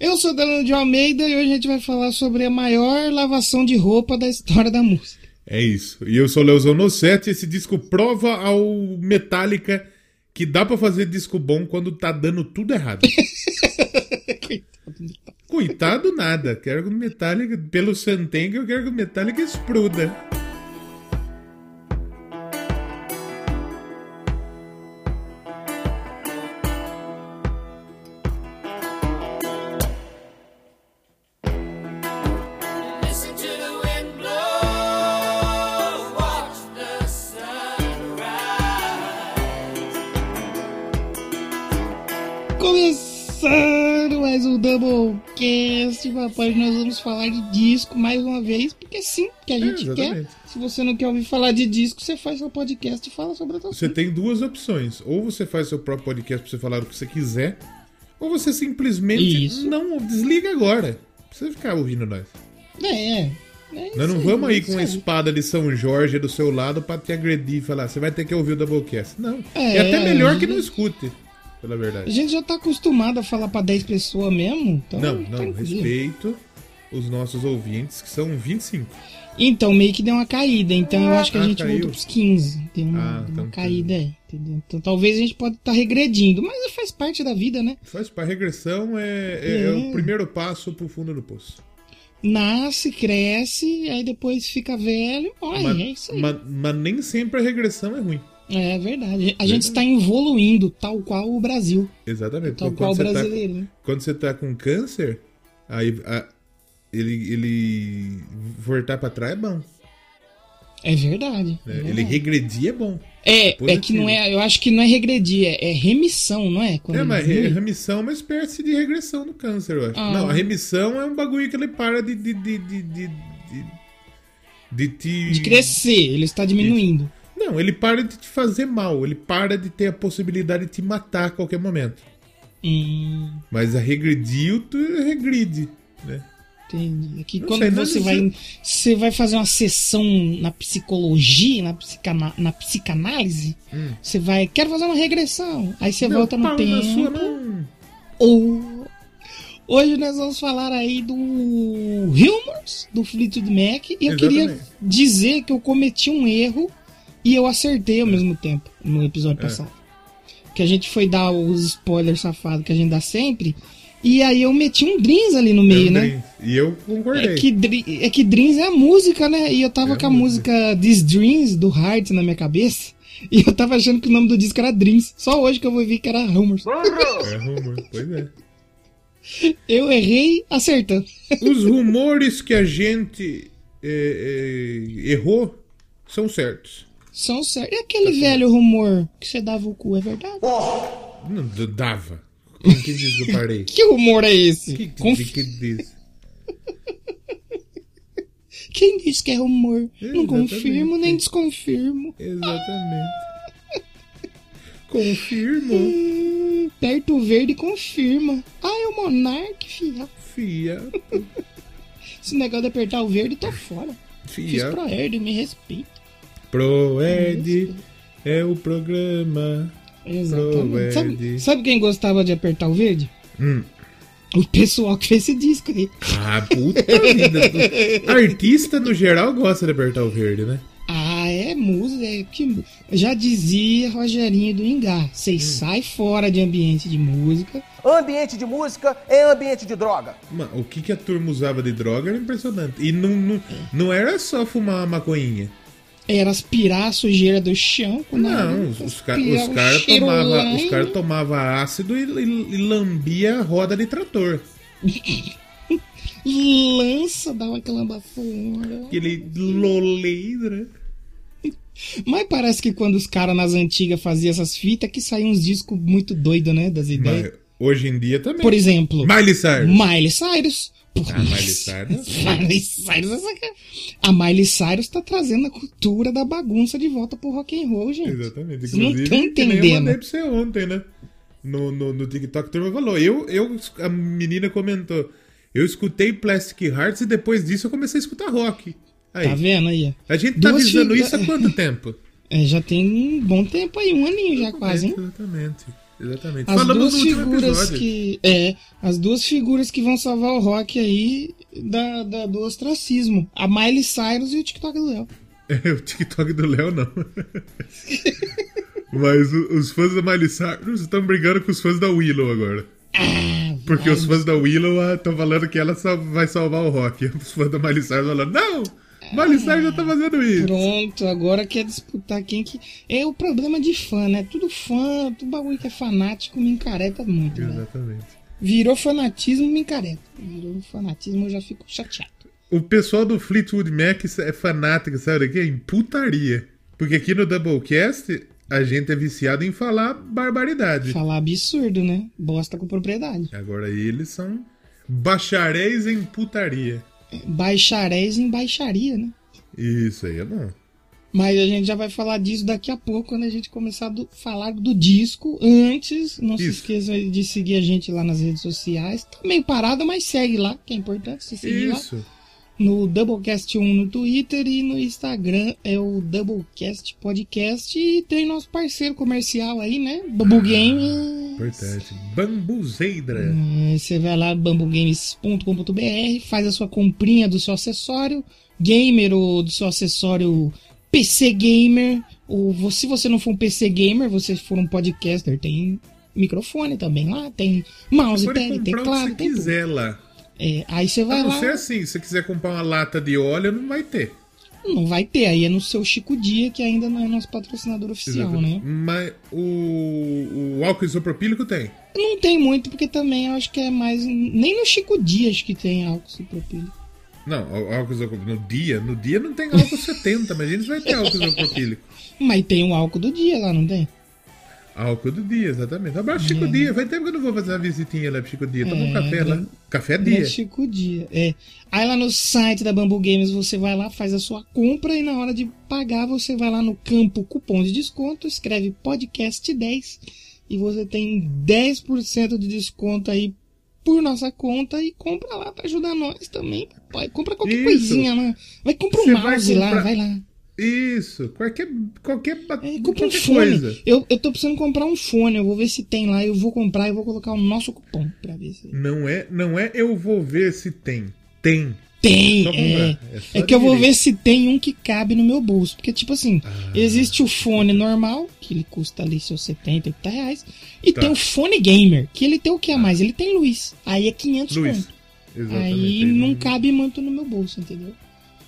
Eu sou Danilo de Almeida e hoje a gente vai falar sobre a maior lavação de roupa da história da música. É isso. E eu sou Leozão Nossetti. Esse disco prova ao Metallica que dá pra fazer disco bom quando tá dando tudo errado. Coitado nada. Quero que o Metallica, pelo Santenga, eu quero que o Metallica exploda. Papai. Nós vamos falar de disco mais uma vez, porque sim, que a gente quer. exatamente. Se você não quer ouvir falar de disco, você faz seu podcast e fala sobre outro Você tem duas opções. Ou você faz seu próprio podcast pra você falar o que você quiser, ou você simplesmente Isso. não desliga agora. Precisa ficar ouvindo nós. É, é. é Nós não vamos aí isso com a espada de São Jorge do seu lado pra te agredir e falar, você vai ter que ouvir o Doublecast. Não. É, É, até melhor que gente- não escute, pela A verdade. gente já tá acostumado a falar pra 10 pessoas mesmo, então. Não, não, tranquilo. respeito os nossos ouvintes, que são 25. Então, meio que deu uma caída, então eu acho que a Ah, gente caiu. voltou pros 15. Tem uma, Ah, uma então caída aí, entendeu? Então talvez a gente pode estar regredindo, mas faz parte da vida, né? Faz para regressão é, é- é É. o primeiro passo pro fundo do poço. Nasce, cresce, aí depois fica velho, Mas, é isso aí. mas- mas nem sempre a regressão é ruim. É verdade. A gente está evoluindo, tal qual o Brasil. Exatamente. Tal qual o tá, brasileiro, né? quando você tá com câncer, aí a- ele, ele voltar pra trás é bom. É verdade. né? é Ele regredir é bom. É, é que positivo. não é. Eu acho que não é regredir, é, é remissão, não é? Quando É, mas re- remissão é uma espécie de regressão do câncer, eu acho. Ah. Não, a remissão é um bagulho que ele para de. de, de, de, de, de, de te. De crescer, ele está diminuindo. Não, ele para de te fazer mal. Ele para de ter a possibilidade de te matar a qualquer momento. Hum, Mas a regredir, tu regride, né? entendi. É que Não quando sei, não você vai. Você vai fazer uma sessão na psicologia, na, psicana, na psicanálise, Hum. você vai. Quero fazer uma regressão. Aí você Meu volta no tempo. na sua mão. Ou hoje nós vamos falar aí do Humors do Fleetwood Mac e eu Exatamente. queria dizer que eu cometi um erro e eu acertei ao mesmo tempo no episódio É. passado. Que a gente foi dar os spoilers safados que a gente dá sempre e aí eu meti um Dreams ali no meio, né? Também. E eu concordei. É que, é que Dreams é a música, né? E eu tava É com a música These Dreams do Heart na minha cabeça. E eu tava achando que o nome do disco era Dreams. Só hoje que eu vou ver que era Humors. É rumor, pois é. Eu errei acertando. Os rumores que a gente é, é, errou são certos. São certos. E aquele velho rumor que você dava o cu, é verdade? Não d- dava. Quem que diz que eu parei? Que rumor é esse? Que, que, Conf- que diz? Quem diz que é rumor? Não Exatamente. confirmo nem desconfirmo. Exatamente. Confirmo. Hum, perto verde confirma. Ah, é o Monark, fia. Fia. Esse negócio de apertar o verde, tô fora. Fiz Fia. pro Erd, me respeita. Pro Ed é o programa. Exatamente. Sabe, sabe quem gostava de apertar o verde? Hum. O pessoal que fez esse disco aí. Ah, puta vida. Artista, no geral, gosta de apertar o verde, né? Ah, é música. É que... Já dizia Rogerinho do Ingá. Hum. Vocês saem fora de ambiente de música. Ambiente de música é ambiente de droga. Mano, o que, que a turma usava de droga era impressionante. E não, não, não era só fumar uma maconhinha. Era aspirar a sujeira do chão. com Não, os, ca- os caras tomavam cara tomava ácido e, e, e lambia a roda de trator. Lança, dava aquela bafona. Aquele loleira. Mas parece que quando os caras nas antigas faziam essas fitas, que saíam uns discos muito doidos, né? Das ideias. Mas hoje em dia também. Por exemplo, Miley Cyrus. Miley Cyrus. Ah, Miley Cyrus. Miley Cyrus é. A Miley Cyrus tá trazendo a cultura da bagunça de volta pro rock and roll, gente. Exatamente. Não Inclusive, tão que nem eu entendendo. mandei pra você ontem, né? No, no, no TikTok, a turma falou. Eu, eu, a menina comentou. Eu escutei Plastic Hearts e depois disso eu comecei a escutar rock. Aí. Tá vendo aí? A gente tá Duas avisando figas- isso há quanto tempo? É, já tem um bom tempo aí, um aninho já quase, hein? Exatamente. Exatamente. As Falamos duas figuras que. É, as duas figuras que vão salvar o rock aí da, da- do ostracismo. A Miley Cyrus e o TikTok do Léo. É, o TikTok do Léo não. Mas os fãs da Miley Cyrus estão brigando com os fãs da Willow agora. Ah, Porque os fãs da Willow estão falando que ela vai salvar o rock. Os fãs da Miley Cyrus falando, não! Miley Cyrus já tá fazendo isso. Pronto, agora quer disputar quem que. É o problema de fã, né? Tudo fã, tudo bagulho que é fanático me encareta muito, né? Exatamente. Virou fanatismo, me encareta. Virou fanatismo, eu já fico chateado. O pessoal do Fleetwood Mac é fanático, sabe o quê? Em putaria. Porque aqui no Doublecast a gente é viciado em falar barbaridade. Falar absurdo, né? Bosta com propriedade. Agora eles são bacharéis em putaria. Baixaréis em baixaria, né? Isso aí é bom. Mas a gente já vai falar disso daqui a pouco, quando a gente começar a do- falar do disco. Antes, não se Isso. esqueça de seguir a gente lá nas redes sociais. Tá meio parado, mas segue lá, que é importante você seguir lá. No Doublecast1 no Twitter e no Instagram é o Doublecast Podcast. E tem nosso parceiro comercial aí, né? Bambu Games. Importante. Bambuzeidra. É, Você vai lá, bambugames.com.br, faz a sua comprinha do seu acessório gamer ou do seu acessório PC gamer. Ou se você não for um PC gamer, você for um podcaster, tem microfone também lá, tem mousepad, teclado, tem tudo. quiser lá. É, aí você A vai não lá, ser assim, se você quiser comprar uma lata de óleo, não vai ter. não vai ter, aí é no seu Chico Dia, que ainda não é nosso patrocinador oficial, né? Mas o, o álcool isopropílico tem. Não tem muito, porque também eu acho que é mais. Nem no Chico Dia acho que tem álcool isopropílico. Não, álcool isopropílico. No dia, no dia não tem álcool 70, mas a gente vai ter álcool isopropílico. Mas tem o álcool do dia lá, não tem? Álcool do dia, exatamente. Abraço, Chico É. Dia. Faz tempo que eu não vou fazer uma visitinha lá pro Chico Dia. Toma um É, café lá. né? Café Não dia. é Chico Dia. É. Aí lá no site da Bambu Games você vai lá, faz a sua compra e na hora de pagar você vai lá no campo cupom de desconto, escreve podcast 10 e você tem 10% de desconto aí por nossa conta e compra lá pra ajudar nós também. Pai, compra qualquer Isso. coisinha lá. Vai comprar um mouse lá, comprar- vai lá. Isso. Qualquer, qualquer, É, compra um qualquer fone. coisa. Eu, eu tô precisando comprar um fone, eu vou ver se tem lá, eu vou comprar e vou colocar o nosso cupom pra ver se. Não é, não é eu vou ver se tem. Tem. Tem, é. É É que eu vou ver se tem um que cabe no meu bolso. Porque, tipo assim, Ah. existe o fone normal, que ele custa ali seus 70, 80 reais. E Tá. tem o fone gamer, que ele tem o que a mais? Ele tem luz. Aí é 500 Luiz. conto. Exatamente. Aí Ele não cabe muito no meu bolso, entendeu?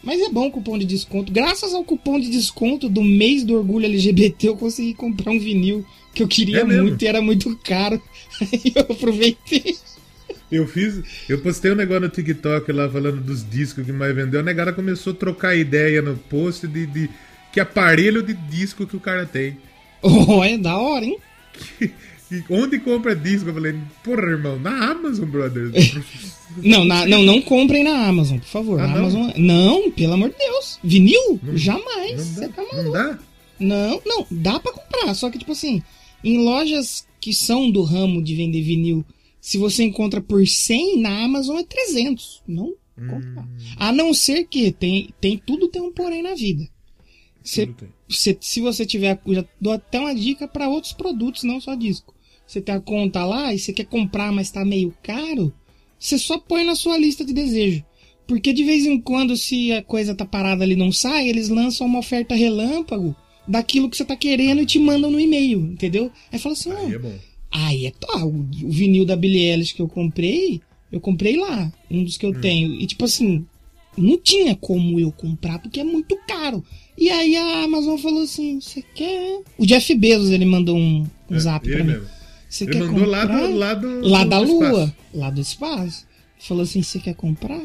Mas é bom o cupom de desconto. Graças ao cupom de desconto do mês do orgulho LGBT, eu consegui comprar um vinil que eu queria É muito e era muito caro. Aí eu aproveitei. Eu fiz. Eu postei um negócio no TikTok lá falando dos discos que mais vendeu. A negada começou a trocar ideia no post de, de que aparelho de disco que o cara tem. Oh, é da hora, hein? E onde compra disco? Eu falei, porra, irmão, na Amazon, brother. Não, na- não, não comprem na Amazon, por favor. Ah, Na não? Amazon. Não, pelo amor de Deus. Vinil? Não- Jamais. não, Você tá não maluco. dá? Não, não, dá pra comprar. Só que, tipo assim, em lojas que são do ramo de vender vinil, se você encontra por 100, na Amazon é 300. Não compra. A não ser que tem, tem tudo tem um porém na vida. Tem. se, se você tiver. Já dou até uma dica para outros produtos, não só disco. Você tem a conta lá e você quer comprar, mas tá meio caro, você só põe na sua lista de desejo. Porque de vez em quando, se a coisa tá parada ali e não sai, eles lançam uma oferta relâmpago daquilo que você tá querendo e te mandam no e-mail, entendeu? Aí fala assim, Aí é bom. aí é tó, o, o vinil da Billie Eilish que eu comprei, eu comprei lá, um dos que eu tenho. E tipo assim, não tinha como eu comprar porque é muito caro. E aí a Amazon falou assim: você quer. O Jeff Bezos ele mandou um, um É, zap ele pra mim. mesmo. Você Ele quer mandou lá comprar? do, lá do, Lá do da espaço. Lua, lá do espaço. Falou assim: você quer comprar?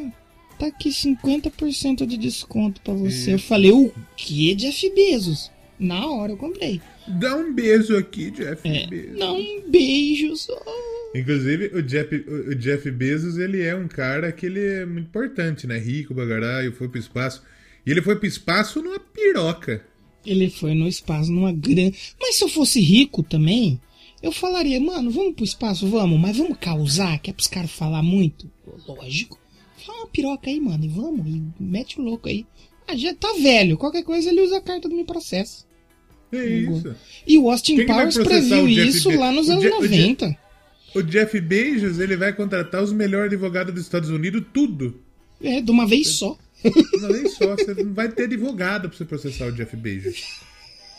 Tá aqui 50% de desconto pra você. Eu falei: o que, Jeff Bezos? Na hora eu comprei. Dá um beijo aqui, Jeff É, Bezos. não, um beijo só. Inclusive, o Jeff, o Jeff Bezos, ele é um cara que ele é muito importante, né? Rico, bagaralho, foi pro espaço. E ele foi pro espaço numa piroca. Ele foi no espaço numa grande. Mas se eu fosse rico também, eu falaria, mano, vamos pro espaço, vamos, mas vamos causar, que é pros caras falar muito. Lógico. Fala uma piroca aí, mano, e vamos, e mete o louco aí. Ah, já tá velho, qualquer coisa ele usa a carta do meu processo. É isso. E o Austin Quem Powers previu isso lá nos o anos Je- o Je- 90. O Jeff Bezos, ele vai contratar os melhores advogados dos Estados Unidos, tudo. É, de uma vez só. Não, nem só. Você não vai ter advogado pra você processar o Jeff Bezos.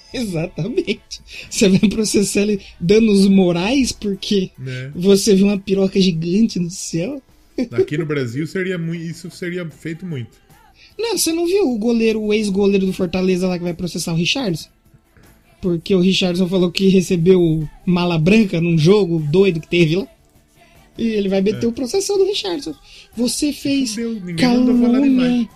Exatamente. Você vai processar ele danos morais porque Né? você viu uma piroca gigante no céu. Aqui no Brasil seria muito, isso seria feito muito. Não, você não viu o goleiro, o ex-goleiro do Fortaleza lá que vai processar o Richardson? Porque o Richardson falou que recebeu mala branca num jogo doido que teve lá. E ele vai meter o processão do Richardson. Você fez falar calúnia,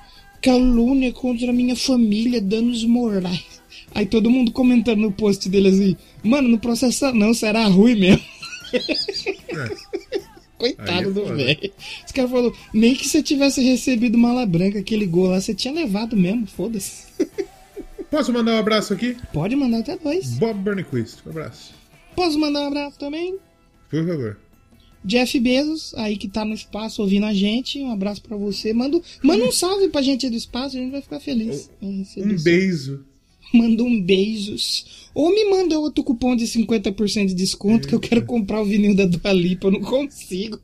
calúnia contra a minha família, danos morais. Aí todo mundo comentando no post dele assim, mano, não processa não, será ruim mesmo. É. Coitado é do velho. Esse cara falou, nem que você tivesse recebido mala branca, aquele gol lá, você tinha levado mesmo, foda-se. Posso mandar um abraço aqui? Pode mandar até dois. Bob Burnquist, um abraço. Posso mandar um abraço também? Por favor. Jeff Bezos, aí que tá no espaço ouvindo a gente, um abraço pra você. Manda, manda um salve pra gente aí do espaço, a gente vai ficar feliz. Um beijo. Manda um beijos. Ou me manda outro cupom de 50% de desconto que eu quero comprar o vinil da Dua Lipa, eu não consigo.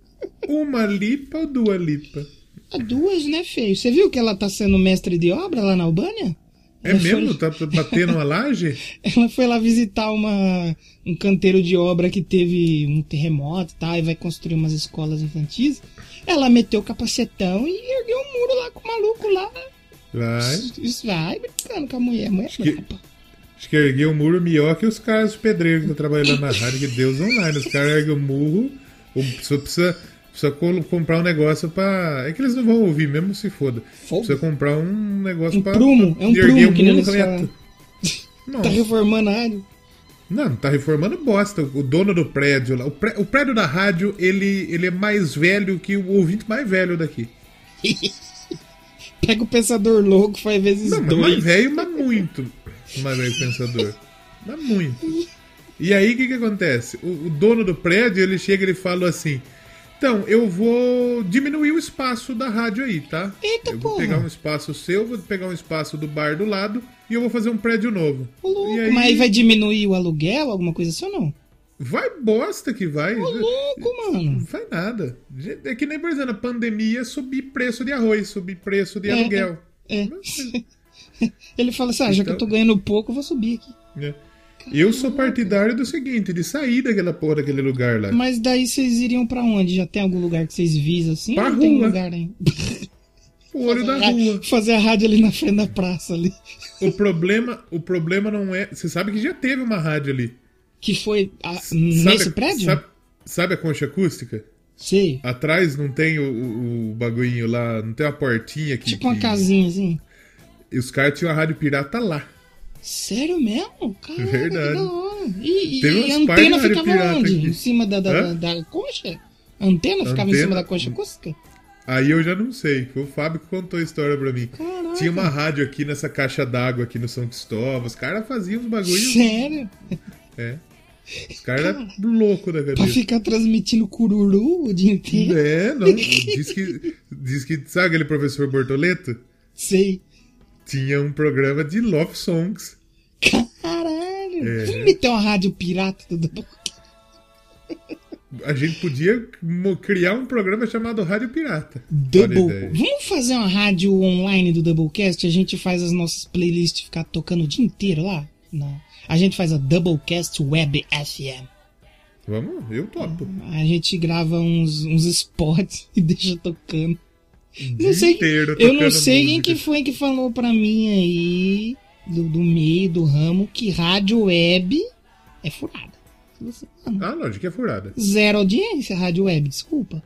Uma lipa ou duas lipa? Ah, Duas, né, feio? Você viu que ela tá sendo mestre de obra lá na Albânia? É Ela mesmo? Foi, Tá batendo uma laje? ela foi lá visitar uma, um canteiro de obra que teve um terremoto e tal, e vai construir umas escolas infantis. Ela meteu o capacetão e ergueu um muro lá com o maluco lá. Vai. Isso vai brincando com a mulher. mulher que- braba. Acho que ergueu o muro melhor que os caras, os pedreiros que estão trabalhando na rádio, que Deus online. Os caras erguem o murro, o pessoa precisa, precisa col- comprar um negócio pra. É que eles não vão ouvir, mesmo se foda. Foda. Precisa comprar um negócio Um pra. prumo, é um prumo o que nem muro reto. Tá reformando a área. Não, não tá reformando bosta. O dono do prédio lá. O, pré- o prédio da rádio, ele, ele é mais velho que o ouvinte mais velho daqui. Pega o pensador louco, faz vezes Não, mas mais dois. velho, mas muito. Mais velho pensador. Mas muito. E aí, o que que acontece? O, o dono do prédio, ele chega e ele fala assim... Então, eu vou diminuir o espaço da rádio aí, tá? Eita, eu vou porra. pegar um espaço seu, vou pegar um espaço do bar do lado e eu vou fazer um prédio novo. Louco, E aí- Mas vai diminuir o aluguel, alguma coisa assim ou não? Vai bosta que vai. Ô, louco, mano. Não vai nada. É que nem, por exemplo, a pandemia subir preço de arroz, subir preço de É, aluguel. É. Ele fala assim: ah, já que eu tô ganhando pouco, eu vou subir aqui. né? Eu sou partidário do seguinte, de sair daquela porra daquele lugar lá. Mas daí vocês iriam pra onde? Já tem algum lugar que vocês visam assim? Pra não tem rua. lugar? O olho da rua. Fazer a rádio ali na frente da praça ali. O problema, o problema não é. Você sabe que já teve uma rádio ali. Que foi a- nesse prédio? Sabe, sabe a concha acústica? Sei. Atrás não tem o, o, bagulhinho lá, não tem uma portinha que. Tipo uma que- casinha assim. E os caras tinham a rádio pirata lá. Sério mesmo? Caramba, Verdade. da. E, e- a antena ficava onde? aqui. Em cima da, da, Hã? da concha? A antena ficava em Antena? cima da concha acústica? Aí eu já não sei. Foi o Fábio que contou a história pra mim. Caraca. Tinha uma rádio aqui nessa caixa d'água aqui no São Cristóvão. Os caras faziam uns bagulhos. Sério? É. Os caras eram loucos da Pra cabeça. ficar transmitindo cururu o dia inteiro? É, não. Diz que, diz que. Sabe aquele professor Bortoleto? Sei. Tinha um programa de love songs. Caralho. É. Vamos meter uma rádio pirata do Doublecast. A gente podia criar um programa chamado Rádio Pirata. Double. Vamos fazer uma rádio online do Doublecast? A gente faz as nossas playlists ficar tocando o dia inteiro lá? Não. A gente faz a Doublecast Web FM. Vamos? Eu topo. A gente grava uns, uns spots e deixa tocando. Não sei, eu não sei quem música. que foi que falou pra mim aí, do, do meio, do ramo, que rádio web é furada. Você- Ah, lógico que é furada. Zero audiência, rádio web, desculpa.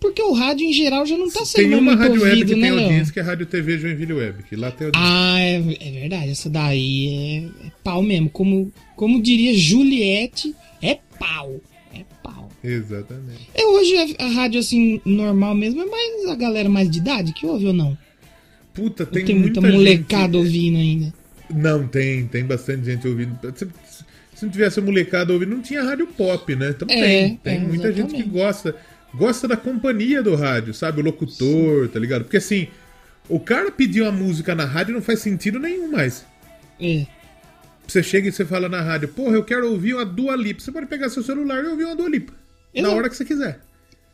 Porque o rádio em geral já não tá sendo Tem uma muito rádio web que né, tem audiência que é a Rádio TV Joinville Web. Que lá tem audiência. Ah, é, é verdade, essa daí é, é pau mesmo. Como, como diria Juliette, é pau. É pau. Exatamente. É, hoje a, a rádio assim, normal mesmo, é mais a galera mais de idade que ouve ou não? Puta, Tem, tem, muita, muita molecada gente... ouvindo ainda. Não, tem, tem bastante gente ouvindo. Se, não tivesse a molecada ouvindo, não tinha rádio pop, né? Então É, tem. Tem é, muita gente que gosta. Gosta da companhia do rádio, sabe? O locutor, tá ligado? Porque assim, o cara pedir uma música na rádio não faz sentido nenhum mais. É. Você chega e você fala na rádio, porra, eu quero ouvir uma Dua Lipa. Você pode pegar seu celular e ouvir uma Dua Lipa. Na Exato. hora que você quiser.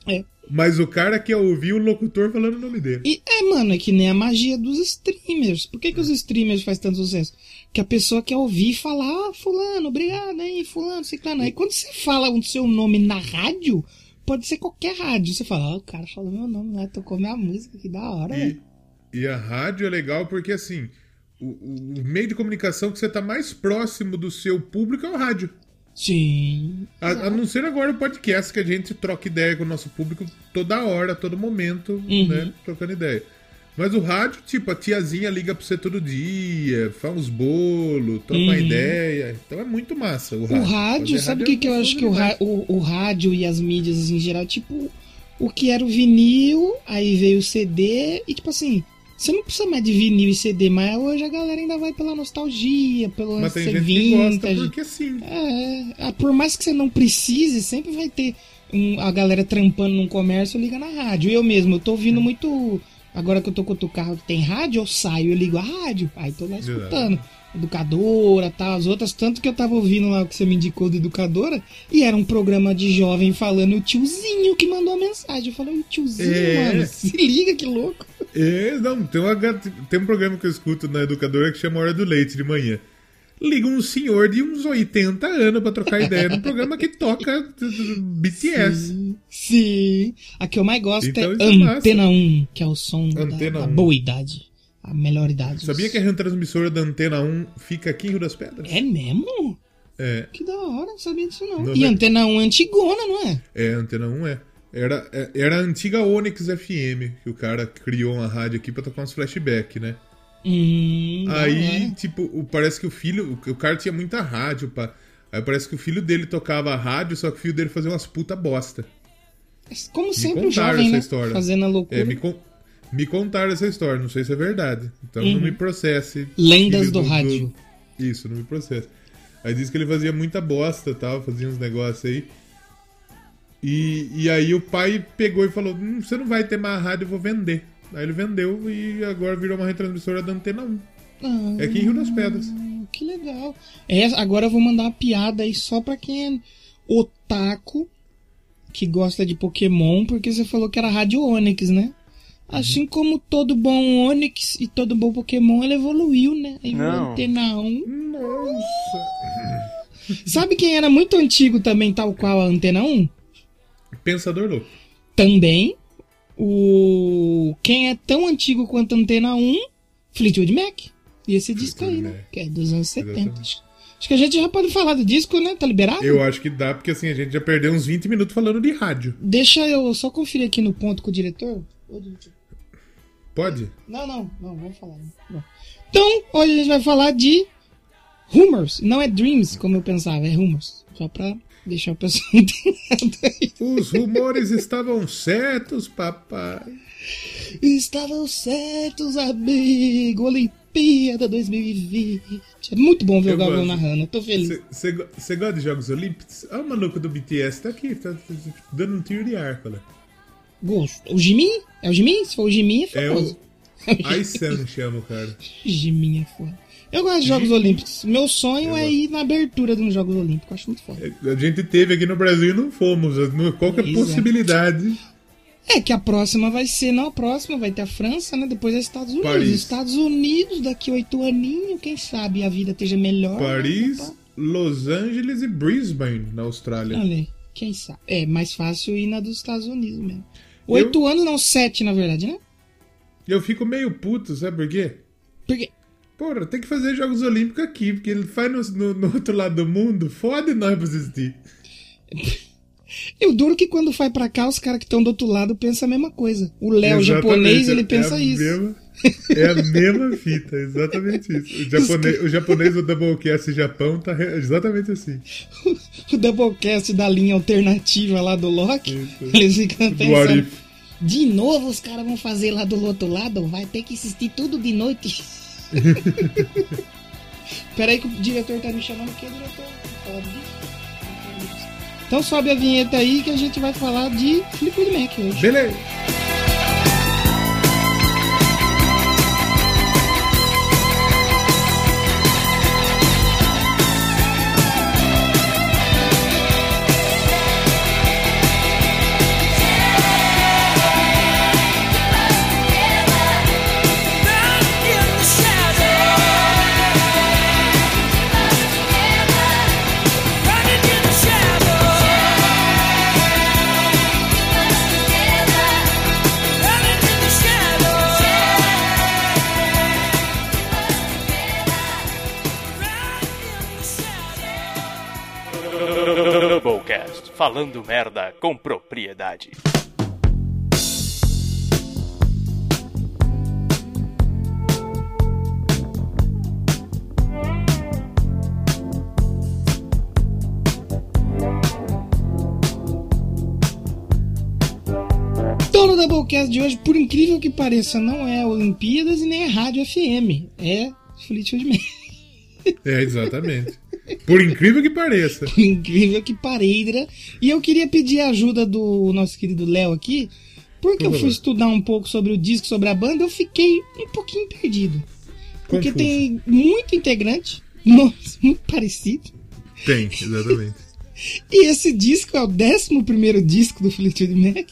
É. Mas o cara quer ouvir o locutor falando o nome dele. E é, mano, é que nem a magia dos streamers. Por que, que os streamers fazem tanto sucesso? Que a pessoa quer ouvir e falar, ah, fulano, obrigado aí, fulano, ciclano. Aí quando você fala o seu nome na rádio, pode ser qualquer rádio. Você fala, ó, o cara falou meu nome lá, tocou minha música, que da hora, E, velho. e a rádio é legal porque, assim, o, o- o meio de comunicação que você tá mais próximo do seu público é o rádio. Sim. A, a não ser agora o podcast, que a gente troca ideia com o nosso público toda hora, todo momento, Uhum. né? Trocando ideia. Mas o rádio, tipo, a tiazinha liga pra você todo dia, faz uns bolos, troca uma ideia. Então é muito massa o Uhum. O rádio. rádio, sabe o rádio que, que eu é acho que o, o, o rádio e as mídias em geral, tipo, o que era o vinil, aí veio o CD, e tipo assim, você não precisa mais de vinil e CD, mas hoje a galera ainda vai pela nostalgia, pelo. Mas tem ser gente que gosta vintage. porque sim. É, ah, por mais que você não precise, sempre vai ter um- a galera trampando num comércio liga na rádio. Eu mesmo, eu tô ouvindo muito. Agora que eu tô com outro carro que tem rádio, eu saio, eu ligo a rádio, aí tô lá Exato. escutando. Educadora, tal, as outras, tanto que eu tava ouvindo lá o que você me indicou do Educadora, e era um programa de jovem falando o tiozinho que mandou a mensagem. Eu falei, o tiozinho, É. mano, se liga que louco. É, não, tem, uma, tem um programa que eu escuto na educadora que chama Hora do Leite de manhã. Liga um senhor de uns 80 anos pra trocar ideia num programa que toca BTS. Sim, sim. A que eu mais gosto Então é é massa. Antena 1, que é o som da, Antena da 1. boa idade. A melhor idade. Sabia que a retransmissora da Antena 1 fica aqui em Rio das Pedras? É mesmo? É, Que da hora, não sabia disso não. Não e é- Antena 1 é antigona, não é? é, Antena 1 é. Era, é- era a antiga Onyx FM, que o cara criou uma rádio aqui pra tocar uns flashback, né? Hum, da Aí, hora. tipo, parece que o filho. O, cara tinha muita rádio, pá. Aí parece que o filho dele tocava a rádio, só que o filho dele fazia umas puta bosta. Como sempre o contaram jovem, essa né? história. Fazendo a loucura. É, me, con- me contaram essa história, não sei se é verdade. Então Uhum. não me processe. Lendas filho do rádio. Isso, não me processe. Aí disse que ele fazia muita bosta e tal, fazia uns negócios aí. E, e aí o pai pegou e falou: hum, Você não vai ter mais rádio, eu vou vender. Aí ele vendeu e agora virou uma retransmissora da Antena 1. Ah, É aqui em Rio das Pedras. que legal. É, agora eu vou mandar uma piada aí só pra quem é otaku, que gosta de Pokémon, porque você falou que era Rádio Onix, né? Assim como todo bom Onix e todo bom Pokémon, ele evoluiu, né? Aí virou Não. Antena 1. Nossa! Sabe quem era muito antigo também, tal qual a Antena 1? Pensador louco. Também. O. Quem é tão antigo quanto a Antena 1? Fleetwood Mac. E esse disco aí, né? Que é dos anos 70. Exatamente. Acho que a gente já pode falar do disco, né? Tá liberado? Eu acho que dá, porque assim, a gente já perdeu uns 20 minutos falando de rádio. Deixa eu só conferir aqui no ponto com o diretor. Pode? Não, não, não, vamos falar. Não. Então, hoje a gente vai falar de Rumors. Não é Dreams, como eu pensava, é Rumors. Só pra deixar o pessoal entendendo aí. Os rumores estavam certos, papai. Estavam certos, amigo. Olimpíada 2020. É muito bom ver Eu o Galvão narrando, eu tô feliz. Você gosta de Jogos Olímpicos? Ah, o maluco do BTS tá aqui, tá, dando um tiro de arco, olha. Gosto. O Jimin? É o Jimin? Se for o Jimin, é É famoso. o Aisan chama o cara. Jimin é foda. Eu gosto de Jogos Olímpicos. Meu sonho Eu é ir na abertura de uns Jogos Olímpicos. Acho muito foda. A gente teve aqui no Brasil e não fomos. Não- Qual que é a é. possibilidade? É que a próxima vai ser, não a próxima, vai ter a França, né? Depois é Estados Unidos. Paris. Estados Unidos, daqui oito aninhos, quem sabe a vida esteja melhor. Paris, Opa. Los Angeles e Brisbane, na Austrália. Olha quem sabe. É mais fácil ir na dos Estados Unidos mesmo. Oito anos, não, sete, na verdade, né? Eu fico meio puto, sabe por quê? Porque. Porra, tem que fazer Jogos Olímpicos aqui, porque ele faz no, no- no outro lado do mundo, fode nós pra assistir. Eu duro que quando vai pra cá, os caras que estão do outro lado pensam a mesma coisa. O Léo, japonês, ele é pensa isso. mesma- é a mesma fita, exatamente isso. O japonês, o japonês do Doublecast Japão tá exatamente assim. O Doublecast da linha alternativa lá do Loki, Isso. eles ficam pensando. De novo os caras vão fazer lá do outro lado, vai ter que assistir tudo de noite. Peraí que o diretor tá me chamando, é diretor? Disso? Então sobe a vinheta aí que a gente vai falar de Fleetwood Mac hoje. Beleza. Falando merda com propriedade. Então no Doublecast de hoje, por incrível que pareça, não é Olimpíadas e nem é Rádio FM. É Fleetwood Mac. É, exatamente. Por incrível que pareça. Por incrível que pareira. E eu queria pedir a ajuda do nosso querido Léo aqui, porque Por eu fui estudar um pouco sobre o disco, sobre a banda, eu fiquei um pouquinho perdido. Porque Confuso. tem muito integrante, muito parecido. Tem, exatamente. E esse disco é o 11 disco do Fleetwood Mac.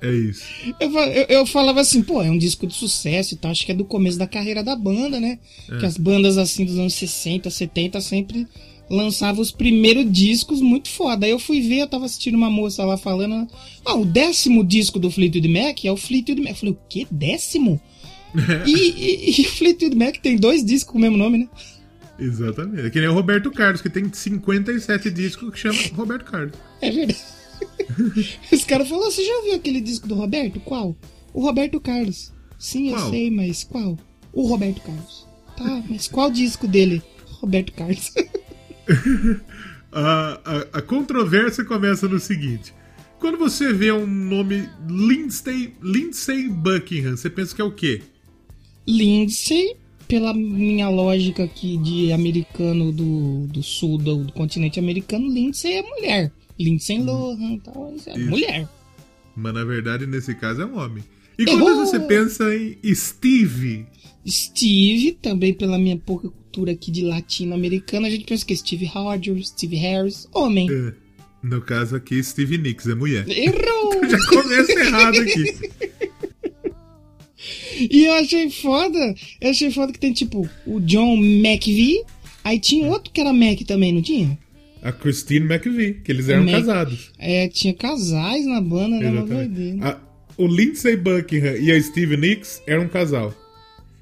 É isso. Eu, eu- eu falava assim, pô, é um disco de sucesso e tal, acho que é do começo da carreira da banda, né? Que as bandas assim dos anos 60, 70 sempre lançavam os primeiros discos muito foda. Aí eu fui ver, eu tava assistindo uma moça lá falando, ah, o décimo disco do Fleetwood Mac é o Fleetwood Mac. Eu falei, o quê? Décimo? e, e, e Fleetwood Mac tem dois discos com o mesmo nome, né? Exatamente. É que nem o Roberto Carlos, que tem 57 discos que chama Roberto Carlos. É verdade. Os caras falaram, você já viu aquele disco do Roberto? Qual? O Roberto Carlos. Sim, eu Qual? sei, mas qual? O Roberto Carlos. Tá, mas qual disco dele? Roberto Carlos. A, a, a controvérsia começa no seguinte. Quando você vê um nome Lindsay, Lindsay Buckingham, você pensa que é o quê? Lindsay, pela minha lógica aqui de americano do, do sul do, do continente americano, Lindsay é mulher. Lindsay Lohan e tal, isso é mulher. Mas na verdade, nesse caso, é um homem. E quando Errou! você pensa em Steve, Steve, também pela minha pouca cultura aqui de latino-americano, a gente pensa que é Steve Rogers, Steve Harris, homem. é, no caso aqui, Steve Nicks é mulher. Errou! Já começa errado aqui. E eu achei foda, eu achei foda que tem tipo o John McVie, aí tinha outro que era Mac também, não tinha? A Christine McVie, que eles eram Mac- casados. É, tinha casais na banda, né? Uma Exatamente. doideira. A- o Lindsay Buckingham e a Steve Nicks eram um casal.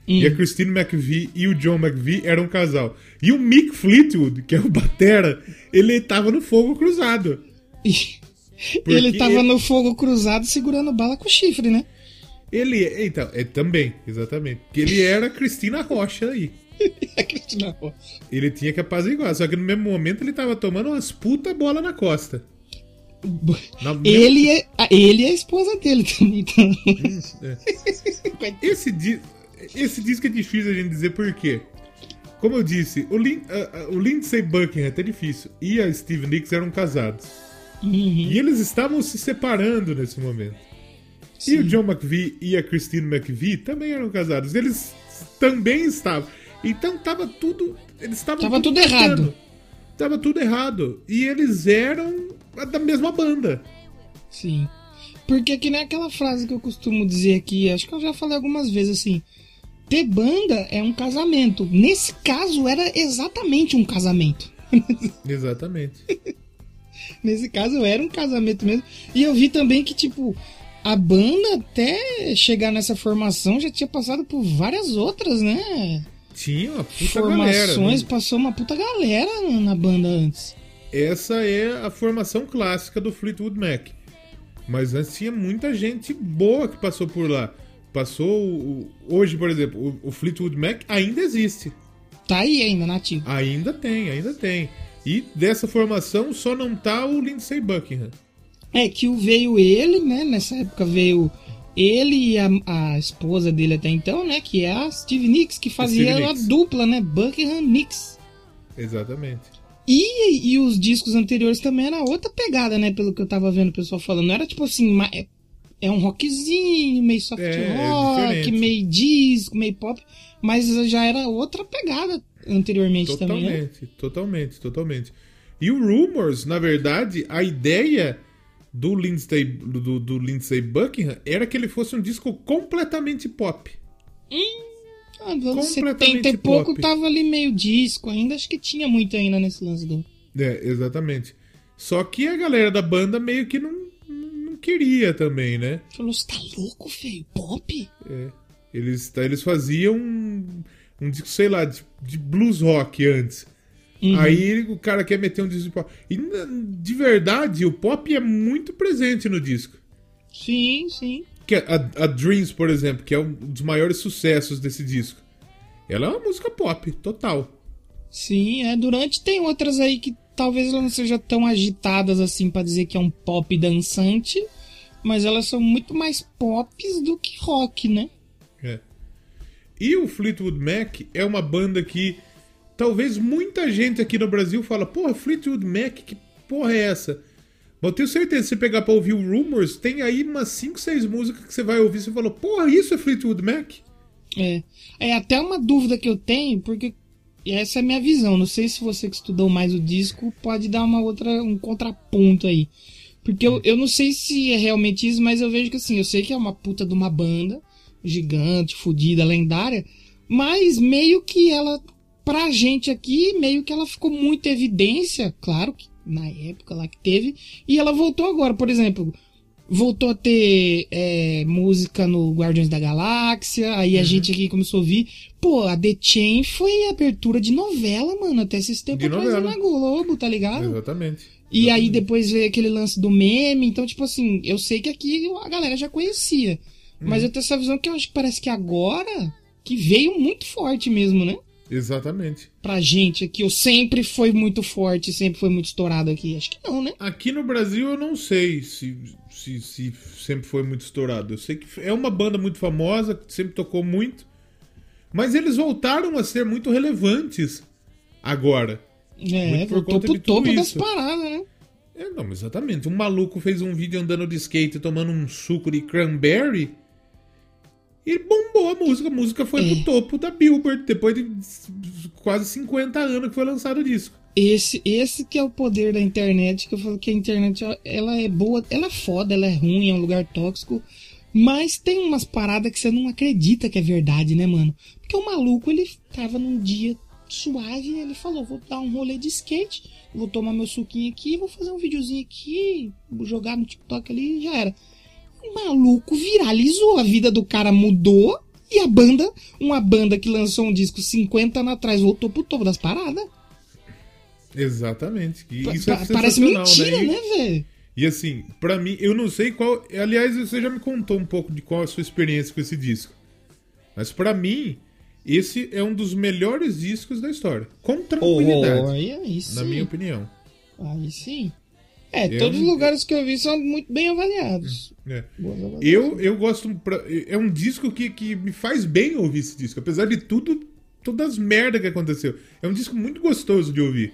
Hum. E a Christine McVie e o John McVie eram um casal. E o Mick Fleetwood, que é o Batera, ele tava no fogo cruzado. Ele tava ele- no fogo cruzado segurando bala com chifre, né? Ele, então, é também, exatamente. Que ele era a Cristina Rocha aí. Ele tinha que apaziguar, só que no mesmo momento ele tava tomando umas puta bola na costa. Na- Ele é, a- ele é a esposa dele também, então. É. Esse, di esse disco é difícil a gente dizer por quê. Como eu disse, o, Lin o Lindsay Buckingham é difícil e a Steve Nicks eram casados. Uhum. E eles estavam se separando nesse momento. E o John McVie e a Christine McVie também eram casados. Eles também estavam. Então tava tudo. Eles estavam. Tava tudo errado. Tava tudo errado. E eles eram da mesma banda. Sim. Porque que nem aquela frase que eu costumo dizer aqui, acho que eu já falei algumas vezes assim. Ter banda é um casamento. Nesse caso, era exatamente um casamento. Exatamente. Nesse caso, era um casamento mesmo. E eu vi também que, tipo, a banda, até chegar nessa formação, já tinha passado por várias outras, né? Tinha uma puta galera. Formações, né? passou uma puta galera na- banda antes. Essa é a formação clássica do Fleetwood Mac. Mas antes tinha muita gente boa que passou por lá. Passou. Hoje, por exemplo, o- Fleetwood Mac ainda existe. Tá aí ainda, nativo. Ainda tem, ainda tem. E dessa formação só não tá o Lindsay Buckingham. É que veio ele, né? Nessa época veio ele e a, a esposa dele até então, né? Que é a Steve Nicks, que fazia Steve a Nicks. dupla, né? Buckingham Nicks. Exatamente. E, e os discos anteriores também era outra pegada, né? Pelo que eu tava vendo o pessoal falando. Não era tipo assim, é, é um rockzinho, meio soft É, é rock, diferente. meio disco, meio pop. Mas já era outra pegada anteriormente também, né? Totalmente, totalmente, totalmente. E o Rumors, na verdade, a ideia do Lindsay, do, do Lindsay Buckingham era que ele fosse um disco completamente pop. Ah, nos anos Completamente 70 e pouco pop. tava ali meio disco ainda. Acho que tinha muito ainda nesse lance do. É, exatamente. Só que a galera da banda meio que não, não queria também, né? Falou, você tá louco, feio? Pop? É. Eles, eles faziam um, um disco, sei lá, de, de blues rock antes. Uhum. Aí o cara quer meter um disco de pop. E de verdade, o pop é muito presente no disco. Sim, sim. Que a, a Dreams, por exemplo, que é um dos maiores sucessos desse disco. Ela é uma música pop, total. Sim, é. Durante tem outras aí que talvez elas não sejam tão agitadas assim pra dizer que é um pop dançante, mas elas são muito mais pops do que rock, né? É. E o Fleetwood Mac é uma banda que talvez muita gente aqui no Brasil fala, porra, Fleetwood Mac, que porra é essa? Mas eu tenho certeza, se você pegar pra ouvir o Rumors, tem aí umas 5, 6 músicas que você vai ouvir e você fala, porra, isso é Fleetwood Mac? É. É até uma dúvida que eu tenho, porque essa é a minha visão. Não sei se você que estudou mais o disco pode dar uma outra, um contraponto aí. Porque eu, eu não sei se é realmente isso, mas eu vejo que assim, eu sei que é uma puta de uma banda gigante, fodida, lendária, mas meio que ela, pra gente aqui, meio que ela ficou muito em evidência, claro que na época lá que teve, e ela voltou agora, por exemplo, voltou a ter é, música no Guardiões da Galáxia, aí a gente aqui começou a ouvir. Pô, a The Chain foi abertura de novela, mano, até esses tempos atrás na Globo, tá ligado? Exatamente. E aí depois veio aquele lance do meme, então, tipo assim, eu sei que aqui a galera já conhecia. Mas eu tenho essa visão que eu acho que parece que agora que veio muito forte mesmo, né? Exatamente. Pra gente aqui, eu sempre foi muito forte, sempre foi muito estourado aqui. Acho que não, né? Aqui no Brasil eu não sei se, se, se sempre foi muito estourado. Eu sei que é uma banda muito famosa, que sempre tocou muito. Mas eles voltaram a ser muito relevantes agora. É, Muito voltou pro topo das isso. paradas, né? É, não, exatamente. Um maluco fez um vídeo andando de skate tomando um suco de cranberry e bombou a música. A música foi É. pro topo da Billboard depois de quase 50 anos que foi lançado o disco. Esse, esse que é o poder da internet, que eu falo que a internet ela é boa, ela é foda, ela é ruim, é um lugar tóxico, mas tem umas paradas que você não acredita que é verdade, né, mano? Porque o maluco, ele tava num dia suave e ele falou, vou dar um rolê de skate, vou tomar meu suquinho aqui, vou fazer um videozinho aqui, vou jogar no TikTok ali e já era. Maluco viralizou, a vida do cara mudou e a banda, uma banda que lançou um disco 50 anos atrás, voltou pro topo das paradas. Exatamente. E Pa- isso é pa- parece sensacional, mentira, E- né, velho? E assim, pra mim, eu não sei qual. Aliás, você já me contou um pouco de qual é a sua experiência com esse disco. Mas pra mim, esse é um dos melhores discos da história. Com tranquilidade. aí, aí na minha opinião. Aí sim. É, Eu todos os lugares que eu vi são muito bem avaliados. É. Avaliações. Eu, eu gosto. pra- é um disco que, que me faz bem ouvir esse disco. Apesar de tudo, todas as merdas que aconteceu. É um disco muito gostoso de ouvir.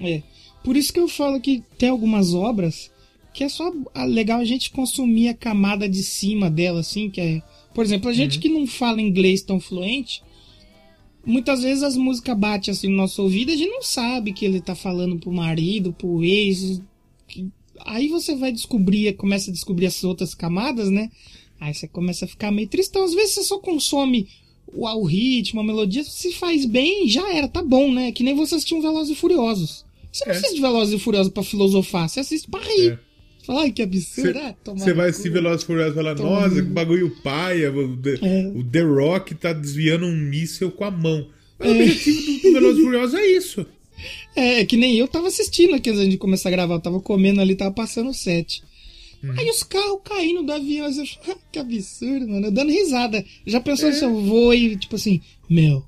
É. Por isso que eu falo que tem algumas obras que é só a- legal a gente consumir a camada de cima dela, assim, que é. Por exemplo, a gente que não fala inglês tão fluente, muitas vezes as músicas batem assim no nosso ouvido, a gente não sabe que ele tá falando pro marido, pro ex. Aí você vai descobrir, começa a descobrir essas outras camadas, né? Aí você começa a ficar meio tristão. Às vezes você só consome o, o ritmo, a melodia, se faz bem, já era, tá bom, né? Que nem você assistir um Velozes e Furiosos. Você não É. assiste Velozes e Furiosos pra filosofar, você assiste pra rir. É. Fala, ai, que absurdo. ah, Você no vai cu. assistir Velozes e Furiosos e Toma nossa, no que cu." bagulho paia, o The, É. o The Rock tá desviando um míssel com a mão. Mas o objetivo do, do Velozes e Furiosos é isso. É, que nem eu tava assistindo aqui antes de começar a gravar, eu tava comendo ali, tava passando o set. Uhum. Aí os carros caindo do avião, eu falei, "Ah, que absurdo, mano, eu dando risada. Já pensou É. se eu vou e, tipo assim, meu,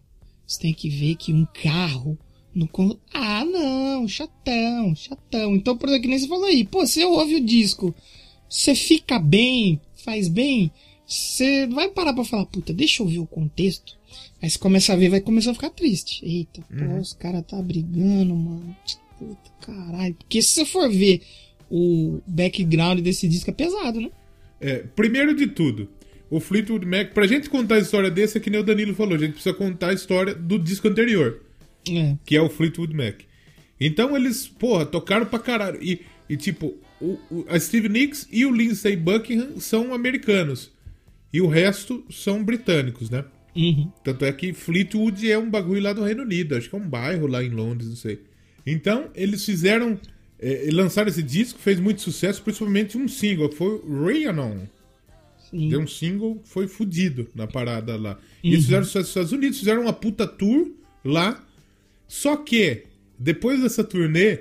você tem que ver que um carro no Ah, não, chatão, chatão. Então, por exemplo, que nem você falou aí, pô, você ouve o disco, você fica bem, faz bem, você vai parar pra falar, puta, deixa eu ver o contexto. Aí você começa a ver, vai começar a ficar triste. Eita, pô, os caras tá brigando, mano. Puta, caralho. Porque se você for ver o background desse disco é pesado, né? É, primeiro de tudo, o Fleetwood Mac, pra gente contar a história desse, é que nem o Danilo falou, a gente precisa contar a história do disco anterior, É. que é o Fleetwood Mac. Então eles, porra, tocaram pra caralho. E, e tipo, o, o- a Steve Nicks e o Lindsey Buckingham são americanos. E o resto são britânicos, né? Uhum. Tanto é que Fleetwood é um bagulho lá do Reino Unido, acho que é um bairro lá em Londres, não sei. Então, eles fizeram. É, lançaram esse disco, fez muito sucesso, principalmente um single, que foi Rhiannon. Sim. Deu um single, foi fudido na parada lá. E eles fizeram sucesso nos Estados Unidos, fizeram uma puta tour lá. Só que depois dessa turnê,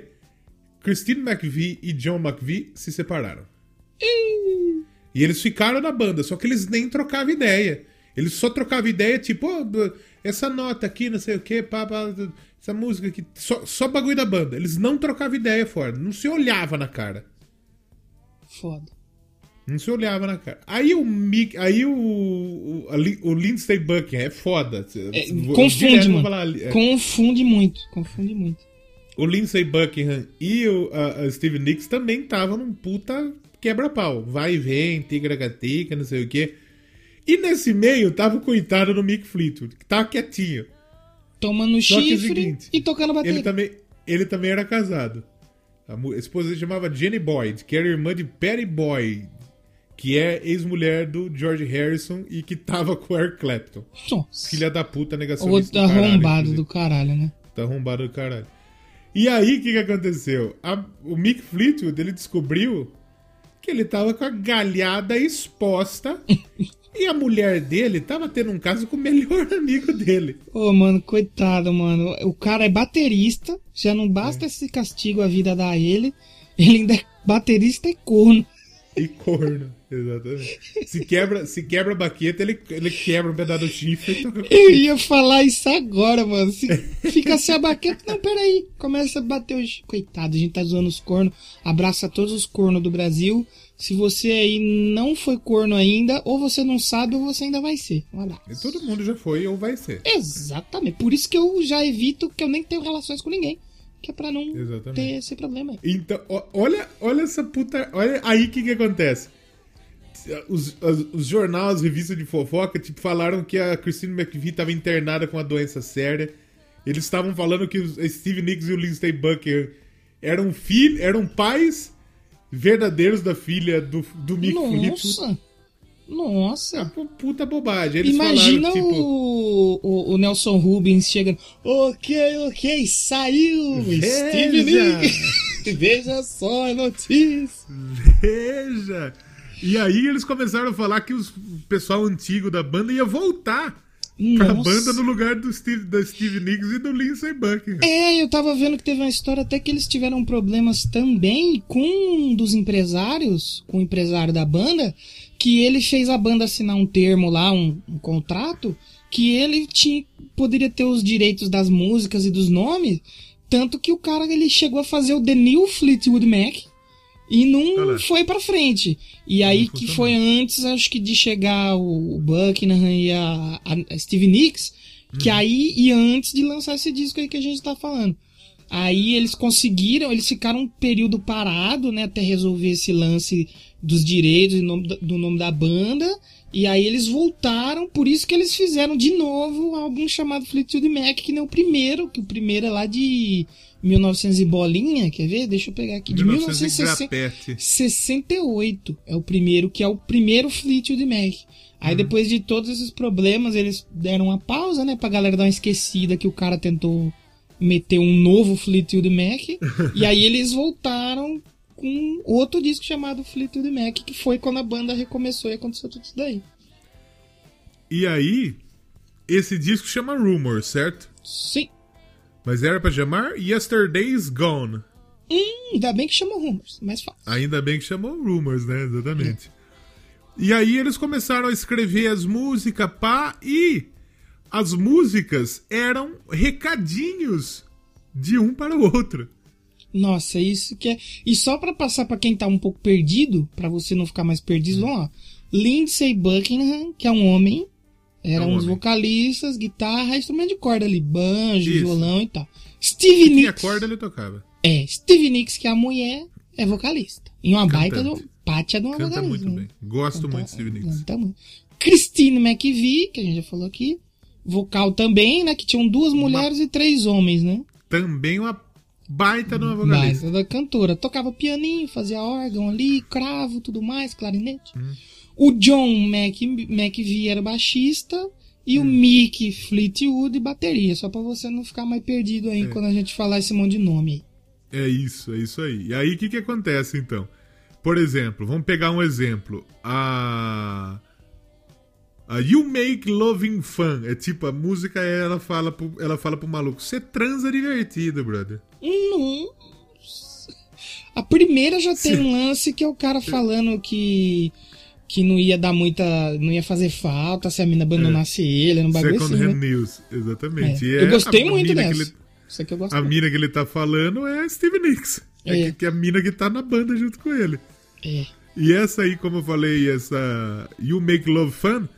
Christine McVie e John McVie se separaram. E eles ficaram na banda, só que eles nem trocavam ideia. Eles só trocavam ideia, tipo, "Ô, b- essa nota aqui, não sei o que, pá, pá, essa música aqui. Só, só bagulho da banda. Eles não trocavam ideia fora, não se olhava na cara. Foda. Não se olhava na cara. Aí o Mick, aí o, o, o Lindsey Buckingham é foda. É, confunde, mano. falar, é. Confunde muito. Confunde muito. o Lindsey Buckingham e o a, a Steve Nicks também estavam num puta quebra-pau. Vai e vem, tigra-gatica, não sei o quê. E nesse meio tava o coitado do Mick Fleetwood, que tava quietinho. Tomando Só é chifre seguinte, e tocando bateria. Ele também, ele também era casado. A esposa dele chamava Jenny Boyd, que era irmã de Patty Boyd, que é ex-mulher do George Harrison e que tava com o Eric Clapton. Nossa. Filha da puta negacionista. Outro arrombado do caralho, né? Tá arrombado do caralho. E aí, o que, que aconteceu? A- o Mick Fleetwood, ele descobriu que ele tava com a galhada exposta e a mulher dele tava tendo um caso com o melhor amigo dele. Ô, mano, coitado, mano. O cara é baterista. Já não basta esse castigo a vida dar a ele. Ele ainda é baterista e corno. E corno, exatamente. Se quebra, se quebra a baqueta, ele, ele quebra um pedaço do chifre Eu ia falar isso agora, mano. Se fica sem a baqueta. Não, peraí. Começa a bater os. Coitado, a gente tá zoando os cornos. Abraça todos os cornos do Brasil. Se você aí não foi corno ainda, ou você não sabe, ou você ainda vai ser. Abraço. E todo mundo já foi ou vai ser. Exatamente. Por isso que eu já evito que eu nem tenho relações com ninguém. Que é pra não Exatamente. ter esse problema aí. Então, olha, olha essa puta. Olha aí o que, que acontece. Os, as- os jornais, as revistas de fofoca, tipo, falaram que a Christine McVie estava internada com uma doença séria. Eles estavam falando que os Steve Nicks e o Lindsey Buckingham eram filhos, eram pais verdadeiros da filha do, do Mick Fleetwood. Nossa! É Nossa! uma puta bobagem. Eles Imagina falaram, tipo. o, o, o Nelson Rubens chegando. Ok, ok, saiu! Steve Veja! Nicks! Veja só a notícia! Veja! E aí eles começaram a falar que os- o pessoal antigo da banda ia voltar pra Nossa. banda no lugar do Steve, da Steve Nicks e do Lindsey Buckingham. É, eu tava vendo que teve uma história até que eles tiveram problemas também com um dos empresários, com o empresário da banda, que ele fez a banda assinar um termo lá, um, um contrato, que ele tinha, poderia ter os direitos das músicas e dos nomes, tanto que o cara ele chegou a fazer o The New Fleetwood Mac e não Olha. foi pra frente. E aí que foi antes, acho que de chegar o Buckingham e a, a Steve Nicks, que aí ia antes de lançar esse disco aí que a gente tá falando. Aí eles conseguiram, eles ficaram um período parado, né, até resolver esse lance dos direitos e do nome da banda. E aí eles voltaram, por isso que eles fizeram de novo um álbum chamado Fleetwood Mac, que nem o primeiro, que o primeiro é lá de 1900 e bolinha, quer ver? Deixa eu pegar aqui, de 1960. 1960. 68 é o primeiro, que é o primeiro Fleetwood Mac. Aí depois de todos esses problemas, eles deram uma pausa, né, pra galera dar uma esquecida que o cara tentou meter um novo Fleetwood Mac. e aí eles voltaram com outro disco chamado Fleetwood Mac, que foi quando a banda recomeçou e aconteceu tudo isso daí. E aí, esse disco chama Rumor, certo? Sim. Mas era pra chamar Yesterday's Gone. Hum, ainda bem que chamou Rumors, mais fácil. Ainda bem que chamou Rumors, né? Exatamente. E aí eles começaram a escrever as músicas, pá, e as músicas eram recadinhos de um para o outro. Nossa, isso que é. E só pra passar pra quem tá um pouco perdido, pra você não ficar mais perdido, ó. Lindsey Buckingham, que é um homem, É um um dos homem. vocalistas, guitarra, instrumento de corda ali, banjo, Isso. violão e tal. Steve Tinha Nicks. corda, ele tocava. É, Steve Nicks, que é a mulher, é vocalista. E uma baita Cantante. do. Pátia de uma Canta vocalista. muito né? bem. Gosto Canta- muito de Steve Nicks. canta muito. Christine McVie, que a gente já falou aqui. Vocal também, né? Que tinham duas mulheres e três homens, né? Também uma baita de uma vocalista. Baita da cantora. Tocava pianinho, fazia órgão ali, cravo, tudo mais, clarinete. Hum. O John Mac, McVie era baixista e Hum. o Mick Fleetwood bateria. Só pra você não ficar mais perdido aí quando a gente falar esse monte de nome. É isso, é isso aí. E aí o que, que acontece então? Por exemplo, vamos pegar um exemplo. A. A You Make Loving Fun. É tipo, a música ela fala pro, ela fala pro maluco: você transa divertido, brother. A primeira já tem um lance que é o cara falando que que não ia dar muita, não ia fazer falta se a mina abandonasse ele, no bagulho Second assim, Hand né? News, exatamente. É. Eu é gostei muito dessa. ele- Isso aqui eu gosto a muito. mina que ele tá falando é a Steve Nicks. É, É. Que, que é a mina que tá na banda junto com ele. É. E essa aí, como eu falei, essa You Make Love Fun,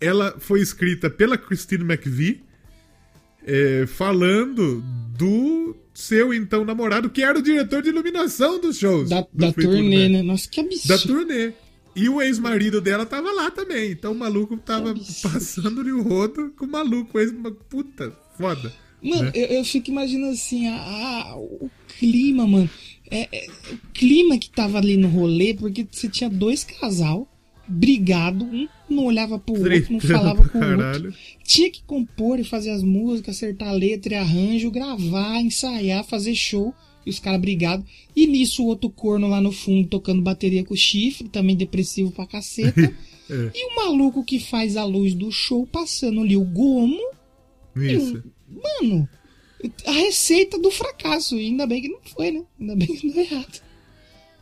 ela foi escrita pela Christine McVie, é, falando do seu então namorado, que era o diretor de iluminação dos shows. Da, do da turnê, né? Nossa, que Da absurdo. turnê. E o ex-marido dela tava lá também. Então o maluco tava passando-lhe o rodo com o maluco. Ex puta, foda. Mano, né? eu, eu fico imaginando assim, a, a- o clima, mano. É, é, o clima que tava ali no rolê, porque você tinha dois casal brigado, um não olhava pro outro, não falava com o outro. Tinha que compor e fazer as músicas, acertar letra e arranjo, gravar, ensaiar, fazer show. E os caras brigados. E nisso o outro corno lá no fundo tocando bateria com chifre, também depressivo pra caceta. É. E o maluco que faz a luz do show passando ali o gomo. Isso. Mano, a receita do fracasso. E ainda bem que não foi, né? Ainda bem que não deu errado.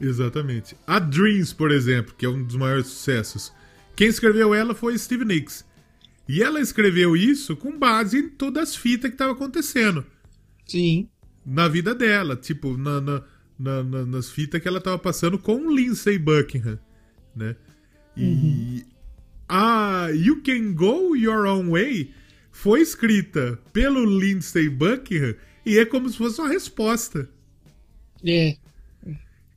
Exatamente. A Dreams, por exemplo, que é um dos maiores sucessos. Quem escreveu ela foi Steve Nicks. E ela escreveu isso com base em todas as fitas que estavam acontecendo Sim. Na vida dela. Tipo, na, na- na- na- nas fitas que ela tava passando com o Lindsay Buckingham, né? E a You Can Go Your Own Way foi escrita pelo Lindsay Buckingham e é como se fosse uma resposta. É.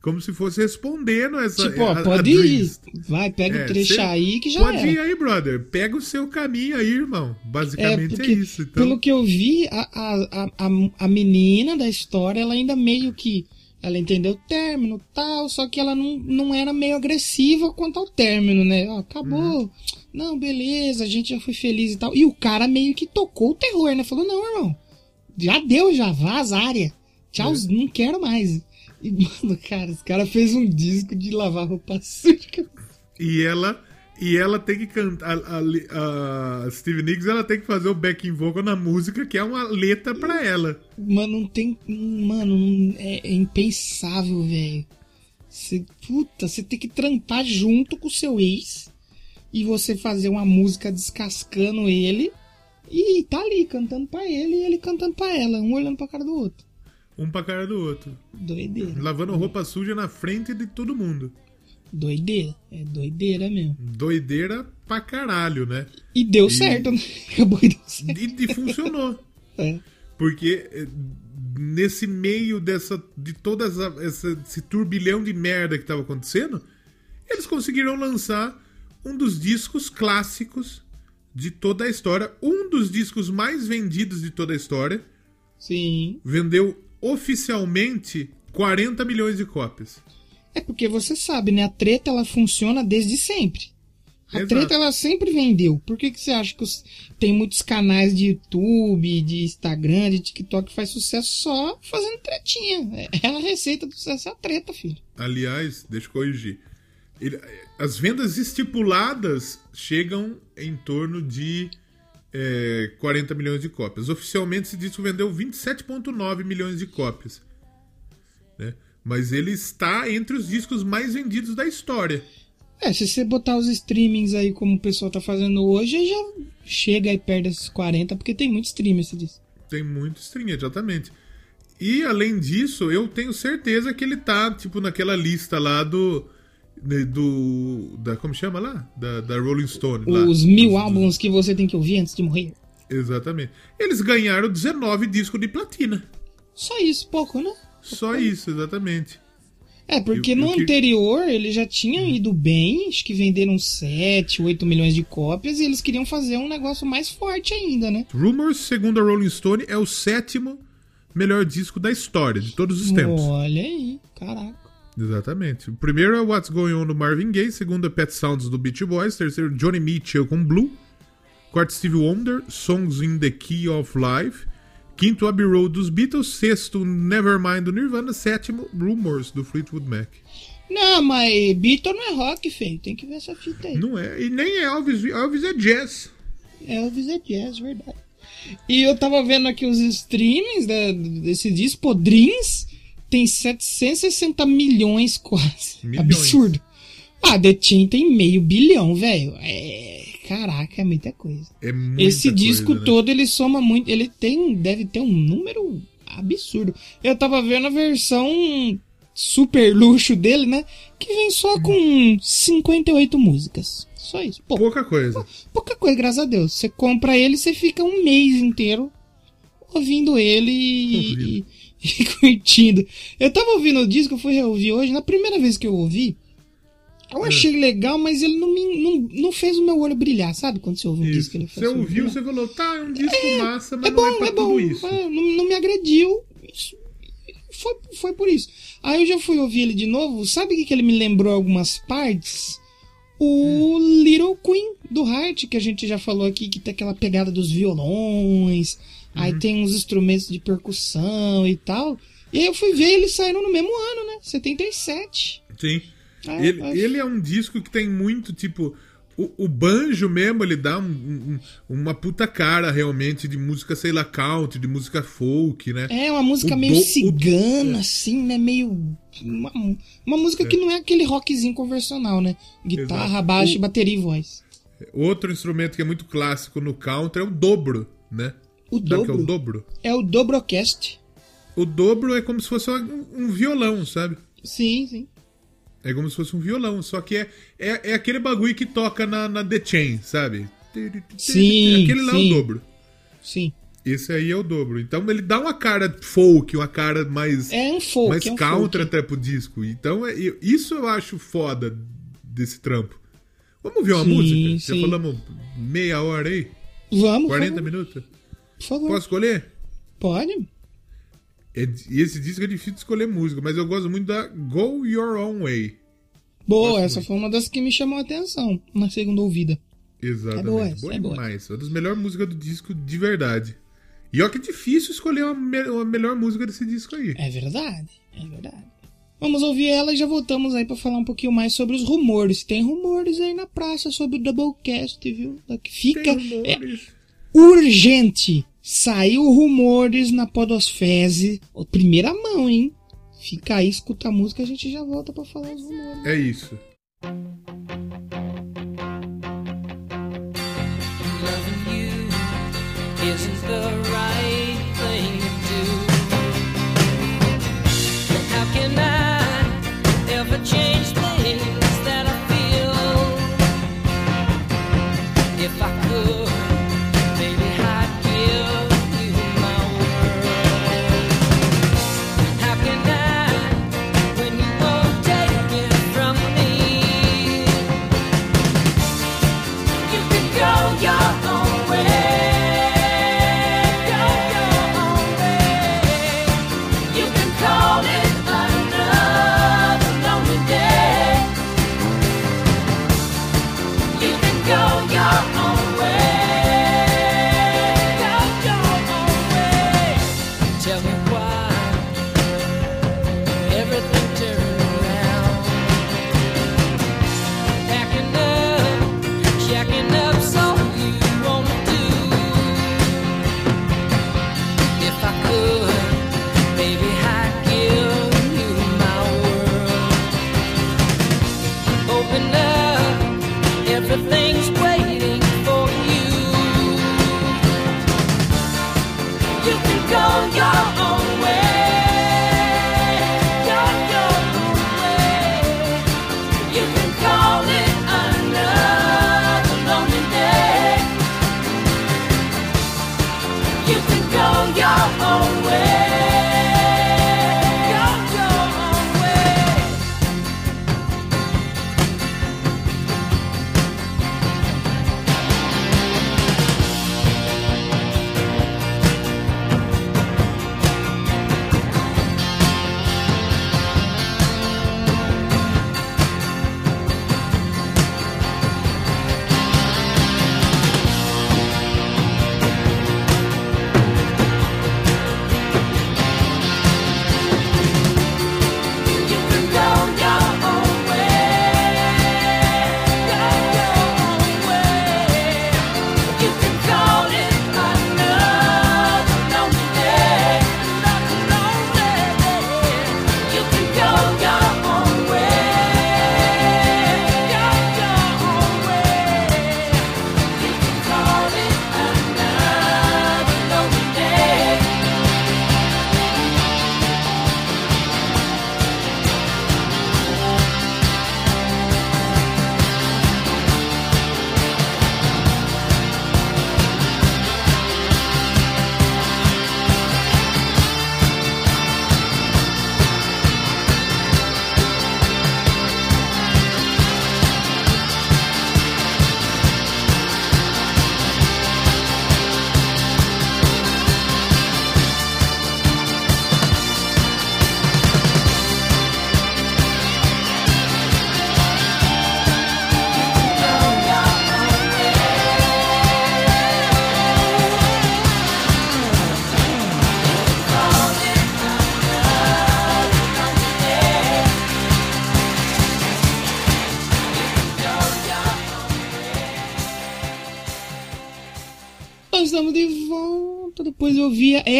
Como se fosse respondendo essa. tipo, ó, a- a pode ir. Dreams. Vai, pega É, o trecho cê- aí que já Pode era. ir aí, brother. Pega o seu caminho aí, irmão. É, Basicamente é, porque, isso. Então, pelo que eu vi, a, a, a, a- a menina da história, ela ainda meio que. Ela entendeu o término e tal, só que ela não, não era meio agressiva quanto ao término, né? Ó, acabou. Uhum. Não, beleza, a gente já foi feliz e tal. E o cara meio que tocou o terror, né? Falou, não, irmão. Já deu, já, vaza a área. Tchau, É. não quero mais. E, mano, cara, esse cara fez um disco de lavar roupa suja. E ela. E ela tem que cantar. A, a- a Steve Nicks ela tem que fazer o backing vocal na música, que é uma letra pra ela. Mano, não tem. Mano, é, é impensável, velho. Você, puta, você tem que trampar junto com o seu ex e você fazer uma música descascando ele e tá ali cantando pra ele e ele cantando pra ela, um olhando pra cara do outro. Um pra cara do outro. Doideira. Lavando roupa suja na frente de todo mundo. Doideira. É doideira mesmo. Doideira pra caralho, né? E deu E- certo, né? Acabou e deu certo. E, e funcionou. É. Porque eh, nesse meio dessa de toda essa, esse turbilhão de merda que tava acontecendo, eles conseguiram lançar um dos discos clássicos de toda a história, um dos discos mais vendidos de toda a história, Sim. vendeu oficialmente 40 milhões de cópias. É porque você sabe, né? A treta ela funciona desde sempre. A Exato. treta ela sempre vendeu. Por que, que você acha que os- tem muitos canais de YouTube, de Instagram, de TikTok que faz sucesso só fazendo tretinha? É é a receita do sucesso, é a treta, filho. Aliás, deixa eu corrigir. Ele- as vendas estipuladas chegam em torno de é, 40 milhões de cópias. Oficialmente esse disco vendeu 27,9 milhões de cópias. né? Mas ele está entre os discos mais vendidos da história. É, se você botar os streamings aí como o pessoal tá fazendo hoje, já chega aí perto desses 40, porque tem muito streaming esse disco. Tem muito stream, exatamente. E além disso, eu tenho certeza que ele tá, tipo, naquela lista lá do. Né, do. Da, como chama lá? Da, da Rolling Stone. lá. Os mil álbuns que você tem que ouvir antes de morrer. Exatamente. Eles ganharam 19 discos de platina. Só isso, pouco, né? Só isso, exatamente. É, porque Eu- eu no que- anterior eles já tinham ido bem, acho que venderam 7, 8 milhões de cópias e eles queriam fazer um negócio mais forte ainda, né? Rumors, segundo a Rolling Stone, é o sétimo melhor disco da história, de todos os tempos. Olha aí, caraca. Exatamente. O primeiro é What's Going On do Marvin Gaye, segundo é Pet Sounds do Beach Boys, terceiro Johnny Mitchell com Blue, quarto Steve Wonder, Songs in the Key of Life, quinto Abbey Road dos Beatles, sexto Nevermind do Nirvana, sétimo Rumors do Fleetwood Mac. Não, mas Beatle não é rock, feio. Tem que ver essa fita aí. Não é. E nem é Elvis. Elvis é jazz. Elvis é jazz, verdade. E eu tava vendo aqui os streamings da- desse disco, Podrins, tem 760 milhões quase. Milhões. Absurdo. Ah, The Chain tem meio bilhão, velho. É. Caraca, é muita coisa. É muita Esse disco coisa, né? todo ele soma muito. Ele tem. Deve ter um número absurdo. Eu tava vendo a versão super luxo dele, né? Que vem só com 58 músicas. Só isso. Pô, Pouca coisa. pouca coisa, graças a Deus. Você compra ele, você fica um mês inteiro ouvindo ele Ouvindo. e- e curtindo. Eu tava ouvindo o disco, eu fui reouvir hoje. Na primeira vez que eu ouvi, É. eu achei legal, mas ele não, me, não, não fez o meu olho brilhar, sabe? Quando você ouve um disco, Isso. ele Você ouviu, você falou, tá, é um disco massa, mas É não é bom, pra é bom. tudo isso. é, não, não me agrediu. Isso- foi, foi por isso. Aí eu já fui ouvir ele de novo. Sabe o que, que ele me lembrou algumas partes? O Hum. Little Queen do Heart, que a gente já falou aqui, que tem aquela pegada dos violões. Uhum. Aí tem uns instrumentos de percussão e tal. E aí eu fui ver eles saíram no mesmo ano, né? 77. Sim. Ah, Ele, ah. ele é um disco que tem muito, tipo. O, o banjo mesmo, ele dá um- um- uma puta cara realmente de música, sei lá, country, de música folk, né? É uma música O meio do- o- cigana, assim, né? Meio. Uma, uma música que não é aquele rockzinho convencional, né? Guitarra, Exato. baixo, bateria e voz. Outro instrumento que é muito clássico no country é o dobro, né? O Sabe o que é o dobro dobro? é o Dobrocast. O dobro é como se fosse um, violão, sabe? Sim, sim. É como se fosse um violão, só que é, é, é aquele bagulho que toca na, na The Chain, sabe? Sim, Aquele lá é sim. o dobro. Sim. Esse aí é o dobro. Então ele dá uma cara folk, uma cara mais, É um folk. mais é um counter folk. até pro disco. Então é, isso eu acho foda desse trampo. Vamos ver uma Sim, música? Já sim. falamos meia hora aí? Vamos, 40 por favor. minutos? Por favor. Posso escolher? Pode? É, e esse disco é difícil de escolher música, mas eu gosto muito da Go Your Own Way. Boa, Gosto essa muito. foi uma das que me chamou a atenção na segunda ouvida. Exatamente. É boa essa, é boa. demais. Uma das melhores músicas do disco de verdade. E ó que é difícil escolher uma, me- uma melhor música desse disco aí. É verdade, é verdade. Vamos ouvir ela e já voltamos aí pra falar um pouquinho mais sobre os rumores. Tem rumores aí na praça sobre o Doublecast, viu? Fica Tem é urgente. Saiu rumores na Podosfese. Primeira mão, hein? Fica aí, escuta a música, a gente já volta pra falar os rumores. É isso. Loving you isn't the right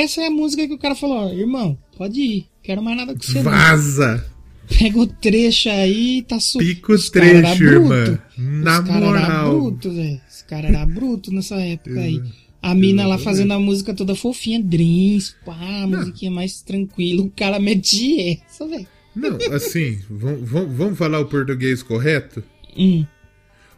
Essa é a música que o cara falou: ó, irmão, pode ir. Quero mais nada com você. não." Vaza! Pega o trecho aí, tá su... Pica o trecho, irmã. Na Os cara era bruto. Os caras eram brutos nessa época aí. A mina lá fazendo a música toda fofinha, Dreams, pá, musiquinha mais tranquila. O cara mete essa, velho. Não, assim, vamos falar o português correto? Hum.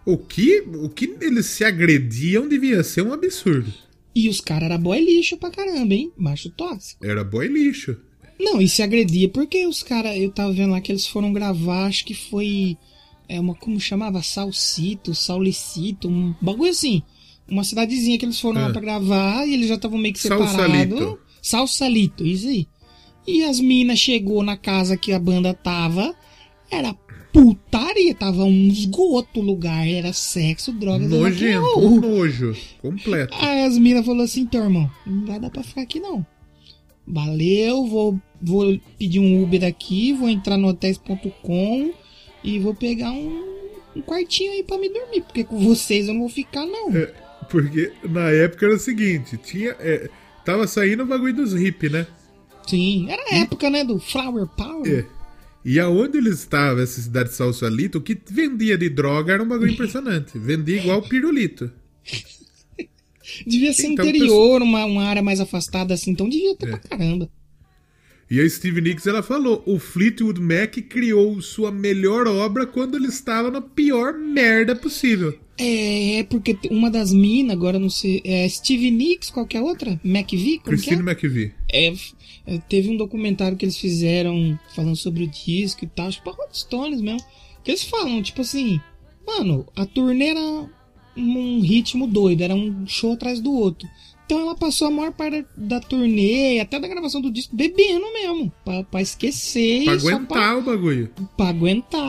O que, o que eles se agrediam devia ser um absurdo. E os caras eram boy lixo pra caramba, hein? Macho tóxico. Era boi lixo. Não, e se agredia porque os caras, eu tava vendo lá que eles foram gravar, acho que foi. É uma, como chamava? Salcito, Saulicito, um bagulho assim. Uma cidadezinha que eles foram É. lá pra gravar e eles já estavam meio que Salsalito. separados. Salsalito, isso aí. E as minas chegou na casa que a banda tava, era putaria, tava um esgoto o lugar, era sexo, drogas Nojento, um nojo. Completo. Aí as minas falaram assim, então, irmão, não vai dar pra ficar aqui não. Valeu, vou, vou pedir um Uber aqui, vou entrar no hotéis.com e vou pegar um, um quartinho aí pra me dormir, porque com vocês eu não vou ficar não. É, porque na época era o seguinte, tinha. é, tava saindo o bagulho dos hip, né? Sim, era a época, né, do Flower Power. É. E aonde eles estavam, essa cidade de Salsalito, o que vendia de droga era um bagulho impressionante. Vendia igual pirulito. Devia ser Então, interior, uma, uma área mais afastada assim, então devia ter É. pra caramba. E a Steve Nicks ela falou: o Fleetwood Mac criou sua melhor obra quando ele estava na pior merda possível. É, é porque uma das minas, agora não sei, é Steve Nicks, qualquer outra? McVie? É? Christine McVie. É, é, teve um documentário que eles fizeram falando sobre o disco e tal, acho que pra Rolling Stones mesmo. Que eles falam, tipo assim, mano, a turnê era um ritmo doido, era um show atrás do outro. Então ela passou a maior parte da turnê, até da gravação do disco, bebendo mesmo, pra, pra esquecer Pra e só aguentar o bagulho. pra aguentar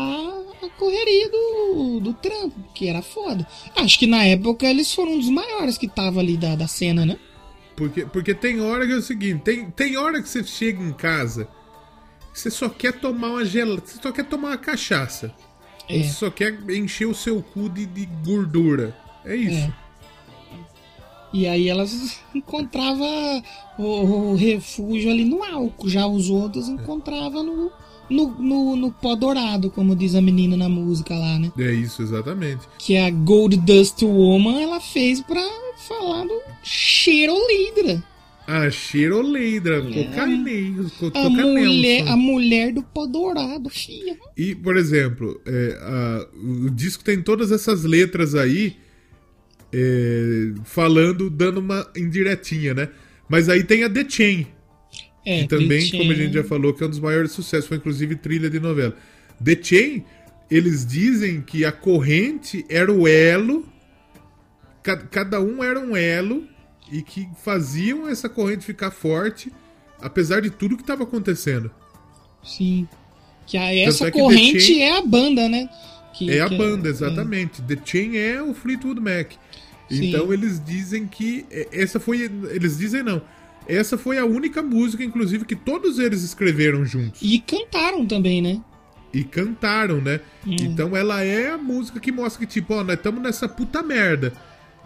a correria do, do trampo, que era foda. Acho que na época eles foram um dos maiores que tava ali da, da cena, né? Porque, porque tem hora que é o seguinte: tem, tem hora que você chega em casa, você só quer tomar uma gelada, você só quer tomar uma cachaça. É. Você só quer encher o seu cu de, de gordura. É isso. É. E aí elas encontravam o, o refúgio ali no álcool. Já os outros encontravam no, no, no, no pó dourado, como diz a menina na música lá, né? É isso, exatamente. Que a Gold Dust Woman ela fez pra falar do Cheirolidra. A Cheroleidra, cocaína, co- É. A mulher, a mulher do pó dourado, filha. E, por exemplo, é, a- o disco tem todas essas letras aí é, falando, dando uma indiretinha, né? Mas aí tem a The Chain, É, que também, como a gente já falou, que é um dos maiores sucessos, foi inclusive trilha de novela. The Chain, eles dizem que a corrente era o elo, ca- cada um era um elo, e que faziam essa corrente ficar forte, apesar de tudo que estava acontecendo. Sim. Que a, essa é que corrente Chain- é a banda, né? Que- É a que- banda, exatamente. The Chain é o Fleetwood Mac. Sim. Então eles dizem que é, essa foi, eles dizem não. Essa foi a única música, inclusive, que todos eles escreveram juntos E cantaram também, né? e cantaram, né? Hum. Então ela é a música que mostra que tipo, ó, nós estamos nessa puta merda,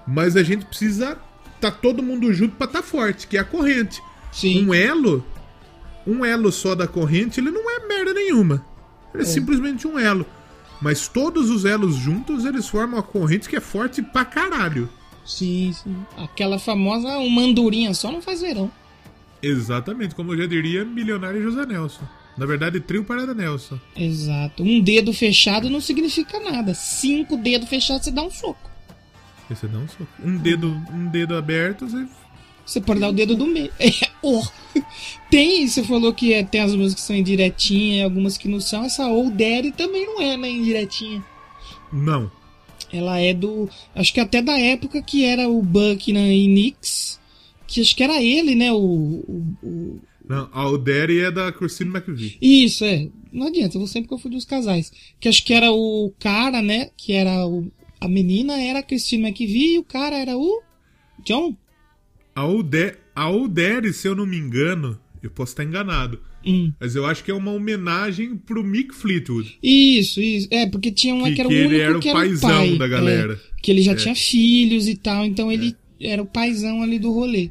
mas a gente precisa tá todo mundo junto pra tá forte, que é a corrente. Sim. Um elo, um elo só da corrente, ele não é merda nenhuma. Ele é, simplesmente um elo. Mas todos os elos juntos, eles formam uma corrente que é forte pra caralho. Sim, sim. Aquela famosa uma andorinha só não faz verão. Exatamente, como eu já diria, milionário José Nelson. Na verdade, trio Parada Nelson. Exato. Um dedo fechado não significa nada. Cinco dedos fechados você dá um soco. Esse não sou. Um dedo, um dedo aberto, você... Você pode dar o dedo do meio. É, oh. Tem, você falou que é, tem as músicas que são indiretinhas e algumas que não são. Essa Old Daddy também não é, né, indiretinha. Não. Ela é do. Acho que até da época que era o Buckner e Nix. Que acho que era ele, né? O. o- o- Não, a Alderi é da Christine McVie. Isso, é. Não adianta, eu vou sempre confundir os casais. Que acho que era o cara, né? Que era o. A menina era a Christine McVie e o cara era o. John? A Alderi, se eu não me engano, eu posso estar enganado, Hum. mas eu acho que é uma homenagem pro Mick Fleetwood. Isso, isso. É, porque tinha um Que- que era o que ele único era o que era paizão pai, da galera. é, que ele já tinha filhos e tal, então ele era o paizão ali do rolê.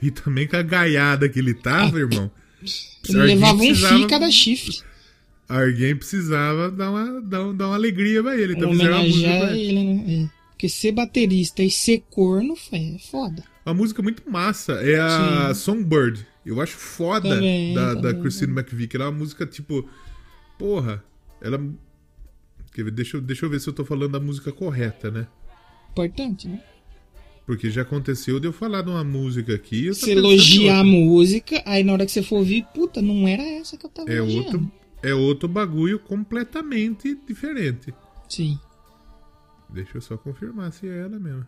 E também com a gaiada que ele tava, irmão. Ele levava um fio cada chifre. Alguém precisava dar uma, dar, dar uma alegria pra ele. Então Homenagear pra ele. ele, né? É. Porque ser baterista e ser corno é foda. Uma música muito massa. É a Songbird. Eu acho foda Também, da, da também. Christine McVie. Ela é uma música tipo. Porra, ela. Deixa, eu- deixa eu ver se eu tô falando da música correta, né? Importante, né? Porque já aconteceu de eu falar de uma música aqui. Você elogiar a música, aí na hora que você for ouvir, puta, não era essa que eu tava É elogiando. outro, é outro bagulho completamente diferente. Sim. Deixa eu só confirmar se é ela mesmo.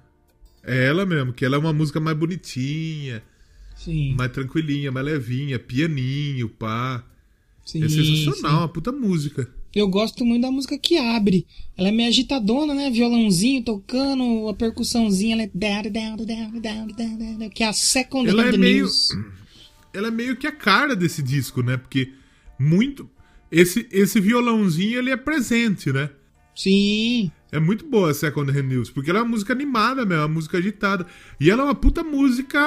É ela mesmo, que ela é uma música mais bonitinha, Sim. mais tranquilinha, mais levinha, pianinho, pá. sim é sensacional, sim. uma puta música. Eu gosto muito da música que abre. Ela é meio agitadona, né? Violãozinho tocando, a percussãozinha, ela é. Que é a second Ela é meio- news. Ela é meio que a cara desse disco, né? Porque muito. Esse, esse violãozinho ele é presente, né? Sim. É muito boa a Second Hand News, porque ela é uma música animada mesmo, uma música agitada. E ela é uma puta música,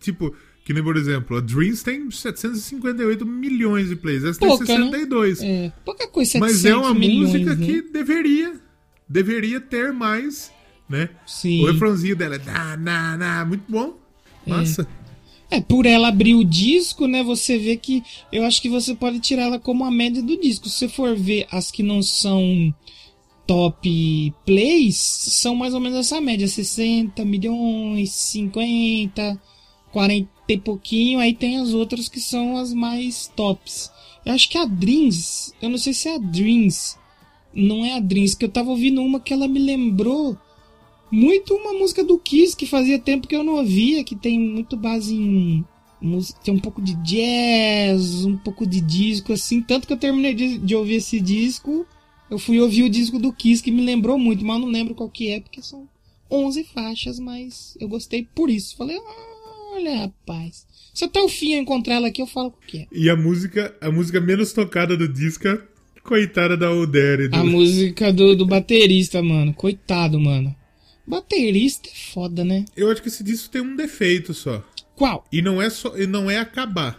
tipo, que nem, por exemplo, a Dreams tem 758 milhões de plays, essa Pouca, tem né? 62. É, pouca coisa, 700 Mas é uma milhões, música né? que deveria, deveria ter mais, né? Sim. O refrãozinho dela é na, na, na, muito bom. Massa. É, por ela abrir o disco, né? Você vê que. Eu acho que você pode tirar ela como a média do disco. Se você for ver as que não são top plays, são mais ou menos essa média: 60 milhões, 50, 40 e pouquinho. Aí tem as outras que são as mais tops. Eu acho que a Dreams, eu não sei se é a Dreams, não é a Dreams, que eu tava ouvindo uma que ela me lembrou muito uma música do Kiss que fazia tempo que eu não ouvia, que tem muito base em tem um pouco de jazz, um pouco de disco assim, tanto que eu terminei de, de ouvir esse disco, eu fui ouvir o disco do Kiss que me lembrou muito, mas eu não lembro qual que é, porque são 11 faixas, mas eu gostei por isso. Falei, olha, rapaz. Se até o fim eu encontrar ela aqui, eu falo o que é. E a música, a música menos tocada do disco é Coitada da Odere. A música do, do baterista, mano. Coitado, mano. Baterista é foda, né? Eu acho que esse disco tem um defeito só. Qual? E não é só, e não é acabar.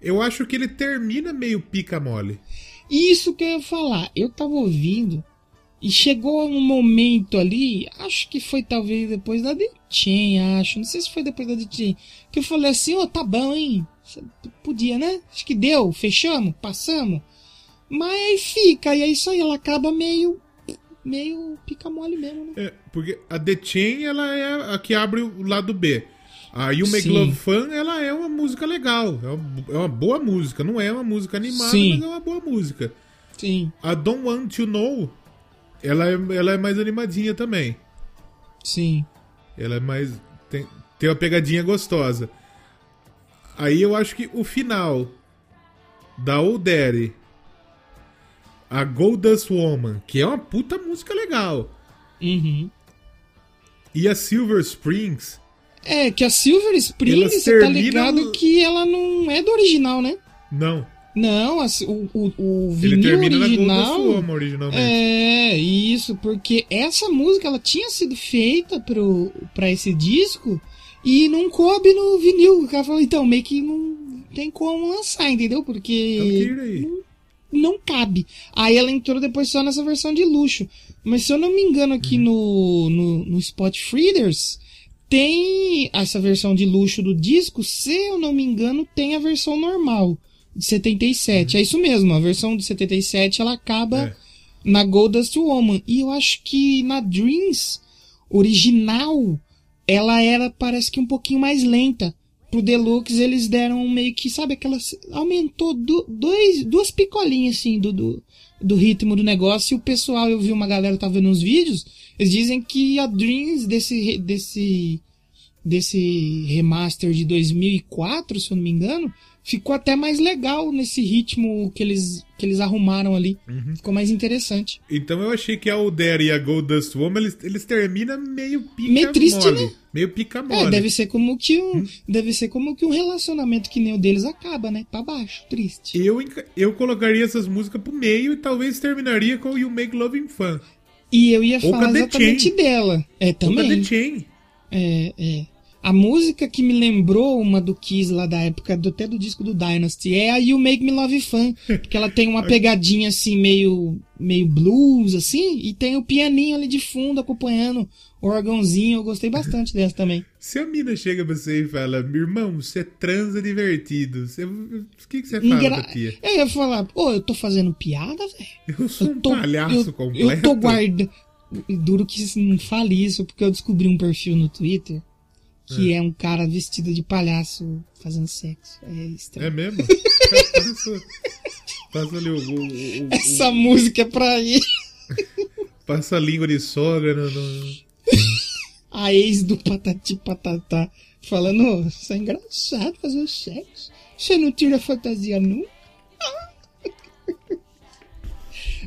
Eu acho que ele termina meio pica mole. Isso que eu ia falar. Eu tava ouvindo e chegou um momento ali, acho que foi talvez depois da Chain, acho. Não sei se foi depois da Chain. Que eu falei assim, ô, tá bom, hein? Podia, né? Acho que deu, fechamos, passamos. Mas fica, e é isso aí, ela acaba meio. meio pica mole mesmo, né? É, porque a The ela é a que abre o lado B. A You Make Sim. Love Fun, ela é uma música legal. É uma, é uma boa música. Não é uma música animada, Sim. mas é uma boa música. Sim, A Don't Want to Know, ela é, ela é mais animadinha também. sim. Ela é mais. Tem, tem uma pegadinha gostosa. Aí eu acho que o final da Old Daddy, a Goldust Woman, que é uma puta música legal, Uhum. e a Silver Springs, É, que a Silver Spring, você tá ligado que ela não é do original, né? não. Não, a- o, o, o vinil original. Woman originalmente. É, isso, porque essa música ela tinha sido feita pro, pra esse disco e não coube no vinil. O cara falou, então, meio que não tem como lançar, entendeu? Então Porque tira aí. não cabe. Aí ela entrou depois só nessa versão de luxo. Mas se eu não me engano aqui no, no, no Spot Freeders, tem essa versão de luxo do disco. Se eu não me engano, tem a versão normal, de 77. É isso mesmo, a versão de 77 ela acaba É. na Goldust Woman. E eu acho que na Dreams original, ela era, parece que um pouquinho mais lenta. Pro Deluxe eles deram meio que, sabe, aquelas. Aumentou du- dois, duas picolinhas assim do, do, do ritmo do negócio. E o pessoal, eu vi uma galera tava vendo uns vídeos, eles dizem que a Dreams desse, desse, desse remaster de 2004, se eu não me engano, ficou até mais legal nesse ritmo que eles, que eles arrumaram ali. Ficou mais interessante. Então eu achei que a Old Daddy e a Goldust Woman, eles, eles terminam meio pica Meio triste, mole. né? Meio pica mole. É, deve ser como que um, deve ser como que um relacionamento que nem o deles acaba, né? Pra baixo, triste. Eu, eu colocaria essas músicas pro meio e talvez terminaria com You Make Love in Fun. E eu ia Ou falar exatamente Chain. dela. É Ou também. The Chain. É, é. A música que me lembrou uma do Kiss lá da época, do, até do disco do Dynasty, é a You Make Me Love Fun. Porque ela tem uma pegadinha assim, meio, meio blues, assim, e tem o pianinho ali de fundo acompanhando o órgãozinho. Eu gostei bastante dessa também. Se a mina chega pra você e fala, meu irmão, você transa divertido, você... o que, que você fala Engra- tia? Eu ia falar, pô, eu tô fazendo piada, velho? Eu sou Eu um tô, palhaço eu, completo. eu tô guardando. Duro que não fale isso, porque eu descobri um perfil no Twitter que é, um cara vestido de palhaço fazendo sexo. É É estranho. mesmo? passa, passa ali o, o- o- o- Essa música é pra ir. Passa a língua de sogra no... no- A ex do Patati Patatá falando: "Ô, Isso é engraçado fazer sexo. Você não tira fantasia nunca?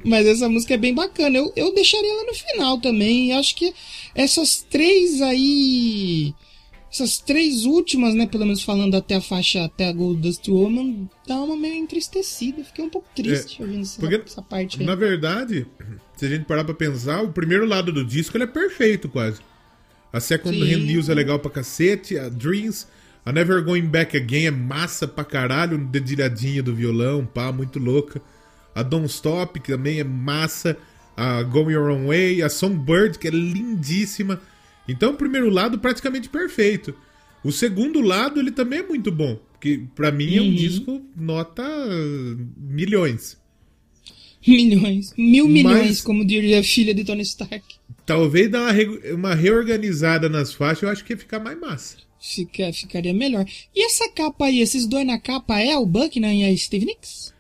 Mas essa música é bem bacana. Eu, eu deixaria ela no final também. Acho que essas três aí. Essas três últimas, né? Pelo menos falando até a faixa, até a Gold Dust Woman, dá uma meio entristecida. Fiquei um pouco triste ouvindo essa, porque, essa parte aí. Na verdade, se a gente parar pra pensar, o primeiro lado do disco ele é perfeito quase. A Second Sim. Hand News é legal pra cacete, a Dreams, a Never Going Back Again é massa pra caralho, um dedilhadinho do violão, pá, muito louca. A Don't Stop, que também é massa, a Go Your Own Way, a Songbird, que é lindíssima. Então, o primeiro lado praticamente perfeito. O segundo lado, ele também é muito bom, porque pra mim é um Uhum. disco nota milhões. Milhões. Mil milhões, Mas- como diria a filha de Tony Stark. Talvez dar uma, re- uma reorganizada nas faixas, eu acho que ia ficar mais massa. Fica, ficaria melhor. E essa capa aí, esses dois na capa é o Buckner e a Steve Nicks?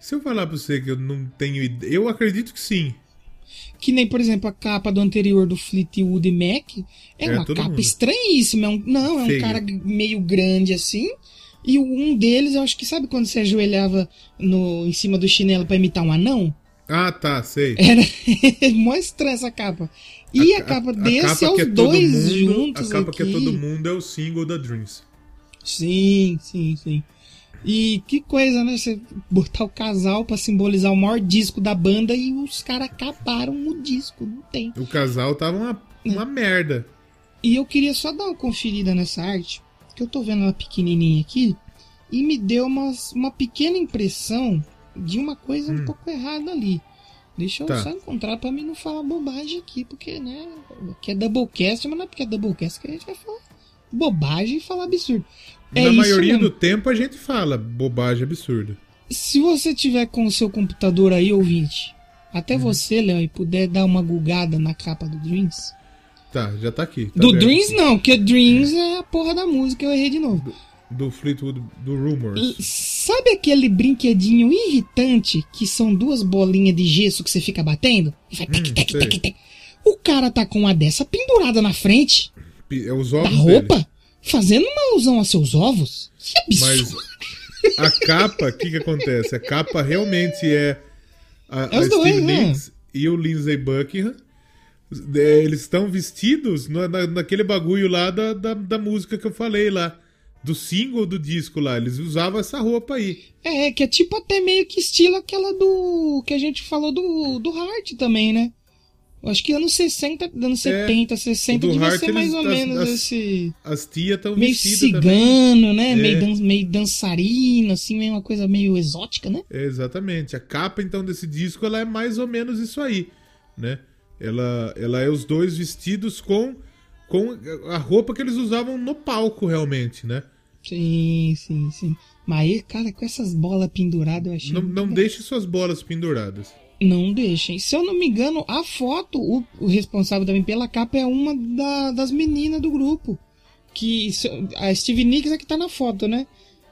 Se eu falar pra você que eu não tenho ideia, eu acredito que sim. Que nem, por exemplo, a capa do anterior do Fleetwood Mac. É, É, uma capa mundo. estranhíssima. É um, não, é um Feio. cara g- meio grande assim. E um deles, eu acho que sabe quando você ajoelhava no, em cima do chinelo pra imitar um anão? Ah, tá, sei. Era mó estranha essa capa. E a, A- capa a desse capa é os todo dois mundo- juntos A capa que é aqui. todo mundo é o single da Dreams. Sim, sim, sim. E que coisa, né? Você botar o casal pra simbolizar o maior disco da banda e os caras acabaram o disco, não tem. O casal tava uma, Hum. uma merda. E eu queria só dar uma conferida nessa arte, que eu tô vendo ela pequenininha aqui, e me deu umas, uma pequena impressão de uma coisa um pouco errada ali. Deixa eu Hum. Tá. só encontrar pra mim não falar bobagem aqui, porque, né, aqui é Doublecast, mas não é porque é Doublecast que a gente vai falar bobagem e falar absurdo. É Na maioria mesmo. do tempo a gente fala bobagem absurda. Se você tiver com o seu computador aí, ouvinte, até você, Léo, e puder dar uma gulgada na capa do Dreams. Tá, já tá aqui. tá do. Dreams não, porque Dreams é a porra da música, eu errei de novo. Do Fleetwood, do Rumors. Sabe aquele brinquedinho irritante que são duas bolinhas de gesso que você fica batendo? E vai tec, tec, sei. tec, tec. O cara tá com uma dessa pendurada na frente É os da ovos roupa, dele. Fazendo uma alusão a seus ovos. Que absurdo. Mas a capa, o que que acontece? A capa realmente é a, É a dois, Steve né? Nicks e o Lindsey Buckingham. É, Eles estão vestidos na, na- naquele bagulho lá da, da, da música que eu falei lá. Do single do disco lá. Eles usavam essa roupa aí. É, que é tipo até meio que estilo aquela do. que a gente falou do, do Heart também, né? Acho que anos 60, anos 70, 60 É, do devia Heart, ser mais eles- ou as- menos as- esse. As tias estão Meio vestidas também. cigano, né? É. Meio, dan meio dançarino, assim, meio uma coisa meio exótica, né? É, exatamente. A capa, então, desse disco, ela é mais ou menos isso aí, né? Ela, ela é os dois vestidos com, com a roupa que eles usavam no palco, realmente, né? Sim, sim, sim. Mas aí, cara, com essas bolas penduradas, eu achei. Não, não deixe suas bolas penduradas. Não deixem. Se eu não me engano, a foto, o, o responsável também pela capa é uma da- das meninas do grupo. Que a Steve Nicks é que tá na foto, né?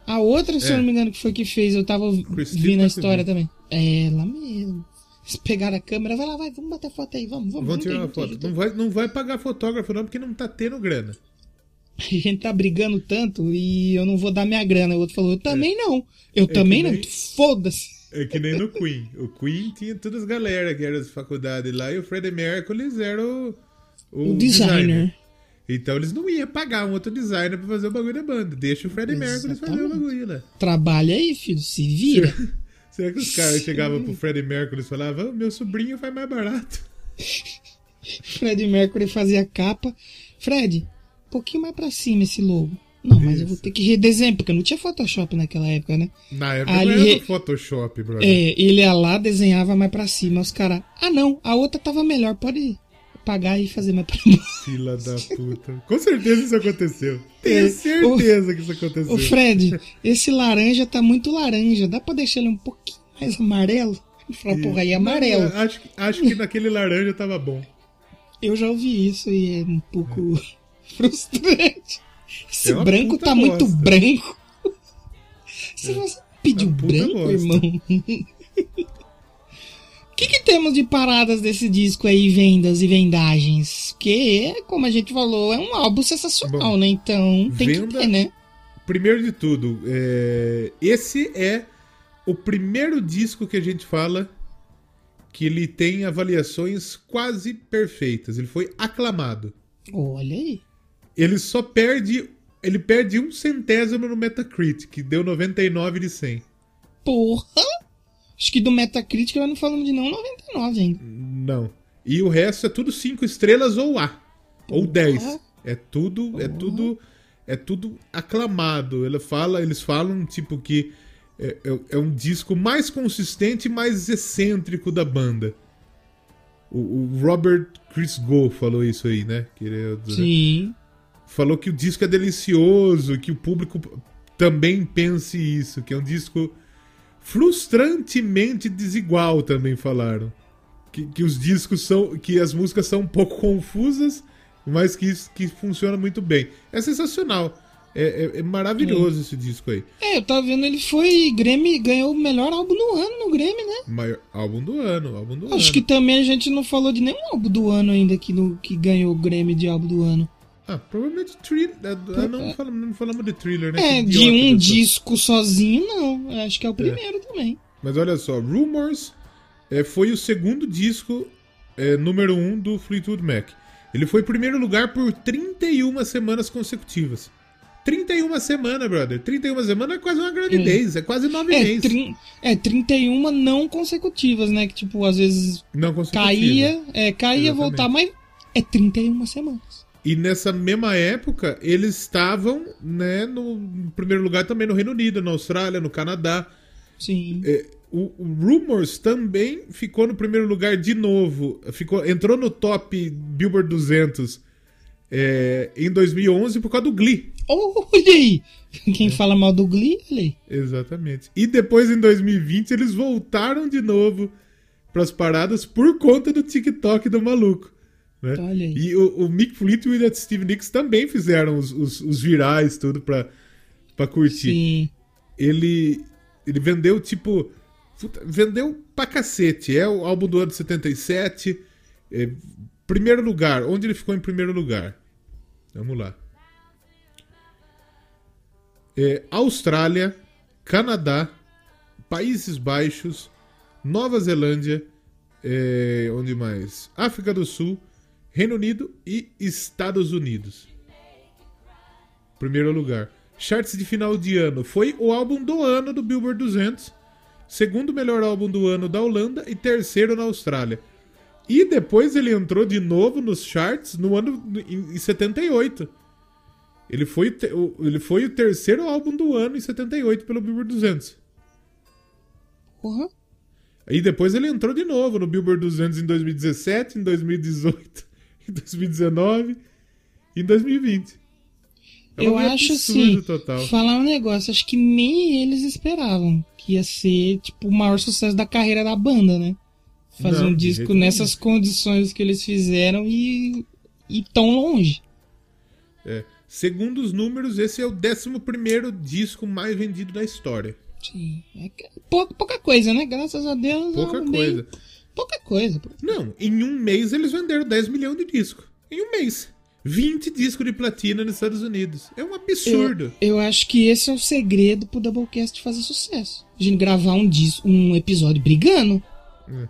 A outra, se É. eu não me engano, que foi que fez, eu tava Christine vendo a Patrick. história também. É ela mesmo. Eles pegaram a câmera, vai lá, vai, vamos bater foto aí, vamos, vamos. Vamos tirar uma foto. Não vai, não vai pagar fotógrafo, não, porque não tá tendo grana. A gente tá brigando tanto e eu não vou dar minha grana. O outro falou, eu também não. Eu que também não. nem- Foda-se. É que nem no Queen. O Queen tinha todas as galera que eram das faculdades lá e o Freddie Mercury era o, O designer. Então eles não iam pagar um outro designer pra fazer o bagulho da banda. Deixa o Freddie Mercury fazer o bagulho lá. Trabalha aí, filho, se vira. Será que os caras chegavam pro Freddie Mercury e falavam, "Ah, meu sobrinho faz mais barato? Fred Mercury fazia capa. Fred, pouquinho mais pra cima esse logo. Não, mas eu vou ter que redesenhar, porque não tinha Photoshop naquela época, né? Na época Ali- não era Photoshop, brother. É, ele ia lá, desenhava mais pra cima. Os caras, ah não, a outra tava melhor, pode pagar e fazer mais pra baixo. Fila da puta. Com certeza isso aconteceu. Tenho É, certeza que isso aconteceu. Ô Fred, esse laranja tá muito laranja, dá pra deixar ele um pouquinho mais amarelo? Eu falei, porra, aí é amarelo. Não, acho, que- acho que naquele laranja tava bom. Eu já ouvi isso e é um pouco frustrante. Esse É branco tá muito bosta. branco. Se você pediu É uma puta branco, bosta. irmão. O que, que temos de paradas desse disco aí, vendas e vendagens? Que, como a gente falou, é um álbum sensacional, Bom, né? Então tem que venda- ter, né? Primeiro de tudo, é, esse é o primeiro disco que a gente fala que ele tem avaliações quase perfeitas. Ele foi aclamado. Olha aí. Ele só perde. Ele perde um centésimo no Metacritic, deu 99 de 100. Porra! Acho que do Metacritic nós não falamos de não 99 ainda. Não. E o resto é tudo 5 estrelas ou A. Ou 10. É tudo. É tudo. É tudo aclamado. Ele fala, eles falam, tipo, que é, é- é um disco mais consistente e mais excêntrico da banda. O, o Robert Chris Go falou isso aí, né? Que ele é Sim. Falou que o disco é delicioso, que o público também pense isso, que é um disco frustrantemente desigual, também falaram. Que, que os discos são. que as músicas são um pouco confusas, mas que, que funciona muito bem. É sensacional. É, é- é maravilhoso esse disco aí. É, eu tava vendo, ele foi Grammy, ganhou o melhor álbum do ano no Grammy, né? Maior, álbum do ano, álbum do Acho ano. que também a gente não falou de nenhum álbum do ano ainda que, no, que ganhou o Grammy de álbum do ano. Ah, provavelmente thriller. ah, não, falamos, não falamos de thriller, né? É, de um disco sozinho, não. Acho que é o primeiro também. Mas olha só, Rumors é, foi o segundo disco é, número um do Fleetwood Mac. Ele foi primeiro lugar por 31 semanas consecutivas. 31 semanas, brother. 31 semanas é quase uma gravidez, é, quase nove É, meses. trin, é, 31 não consecutivas, né? Que tipo, às vezes Não caía, é, caía, Exatamente. voltar, mas é 31 semanas. E nessa mesma época, eles estavam né, no, no primeiro lugar também no Reino Unido, na Austrália, no Canadá. Sim. É, o, o Rumors também ficou no primeiro lugar de novo. Ficou, entrou no top Billboard 200 é, em 2011 por causa do Glee. Olha aí! Quem É. fala mal do Glee, olha. Exatamente. E depois em 2020 eles voltaram de novo para as paradas por conta do TikTok do maluco. Né? Aí. E o, o Mick Fleetwood e a Steve Nicks também fizeram os, os- os virais, tudo pra, pra curtir. Sim. ele ele vendeu tipo vendeu pra cacete é o álbum do ano de 77 é, primeiro lugar onde ele ficou em primeiro lugar vamos lá É, Austrália Canadá Países Baixos Nova Zelândia é, onde mais África do Sul Reino Unido e Estados Unidos Primeiro lugar. Charts de final de ano. Foi o álbum do ano do Billboard 200. Segundo melhor álbum do ano da Holanda e terceiro na Austrália. E depois ele entrou de novo nos charts no ano em, em 78. Ele foi, ele foi o terceiro álbum do ano em 78 pelo Billboard 200. Porra. Aí depois ele entrou de novo no Billboard 200 em 2017, em 2018, em 2019 e em 2020. É Eu acho assim, total. falar um negócio, acho que nem eles esperavam que ia ser, tipo, o maior sucesso da carreira da banda, né? Fazer Não, um disco nessas condições que eles fizeram e, e tão longe. É. Segundo os números, esse é o 11 disco mais vendido da história. Sim. É pouca, pouca coisa, né? Graças a Deus. Pouca é um coisa. Pouca coisa. Não, em um mês eles venderam 10 milhões de discos. Em um mês. 20 discos de platina nos Estados Unidos. É um absurdo. Eu, eu acho que esse é o segredo pro Doublecast fazer sucesso. A gente gravar um disco, um episódio brigando. É.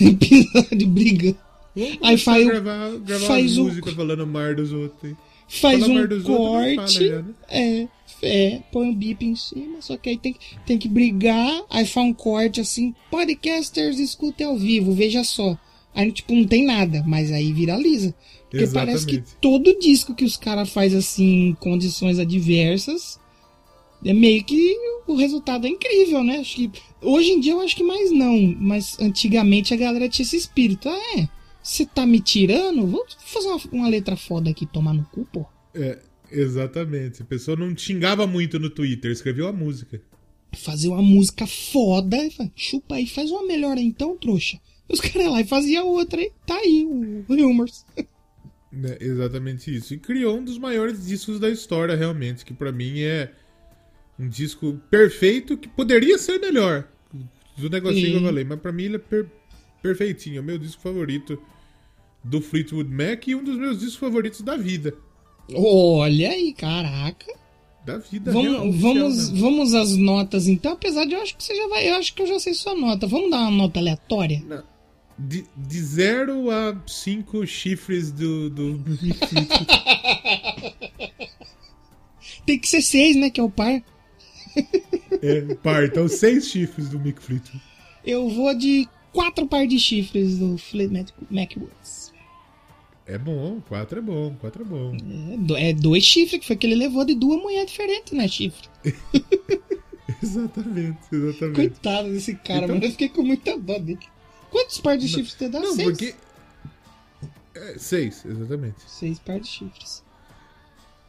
episódio brigando. Vamos Aí faz gravar, gravar faz uma o- música falando mar dos outros. Faz Fala um corte. já, né? É, é, põe um bip em cima, só que aí tem, que- tem que brigar, aí faz um corte assim, podcasters escutem ao vivo, veja só. Aí, tipo, não tem nada, mas aí viraliza. Porque parece que Exatamente. todo disco que os caras fazem assim, em condições adversas, é meio que o resultado é incrível, né? Acho que hoje em dia eu acho que mais não, mas antigamente a galera tinha esse espírito. Ah, é? Você tá me tirando? Vou fazer uma, uma letra foda aqui, tomar no cu, pô. É, exatamente. A pessoa não xingava muito no Twitter, escreveu a música. Fazer uma música foda, chupa aí, faz uma melhor aí então, trouxa. Os caras lá e fazia outra e tá aí o Rumors. É, exatamente isso. E criou um dos maiores discos da história, realmente, que pra mim é um disco perfeito que poderia ser melhor do negocinho que eu falei, mas pra mim ele é per- perfeitinho. É o meu disco favorito do Fleetwood Mac e um dos meus discos favoritos da vida. Olha aí, caraca. Da vida real, Vamos, oficial vamos, vamos às notas então, apesar de eu acho que você já vai. Eu acho que eu já sei sua nota. Vamos dar uma nota aleatória? Não. De, de 0 a 5 chifres do, do Tem que ser seis, né? Que é o par. é, par. Então, 6 chifres do Mick Fleetwood. Eu vou de quatro par de chifres do Fleetwood Mac Woods. É bom, 4 é bom, 4 é bom. É, do- dois chifres, que foi que ele levou de duas mulheres diferentes, né, chifre? Exatamente, exatamente. Coitado desse cara, Então- mano. Eu fiquei com muita dó dele. Quantos par de chifres você dá? Não, seis. porque. É, seis, exatamente. Seis par de chifres.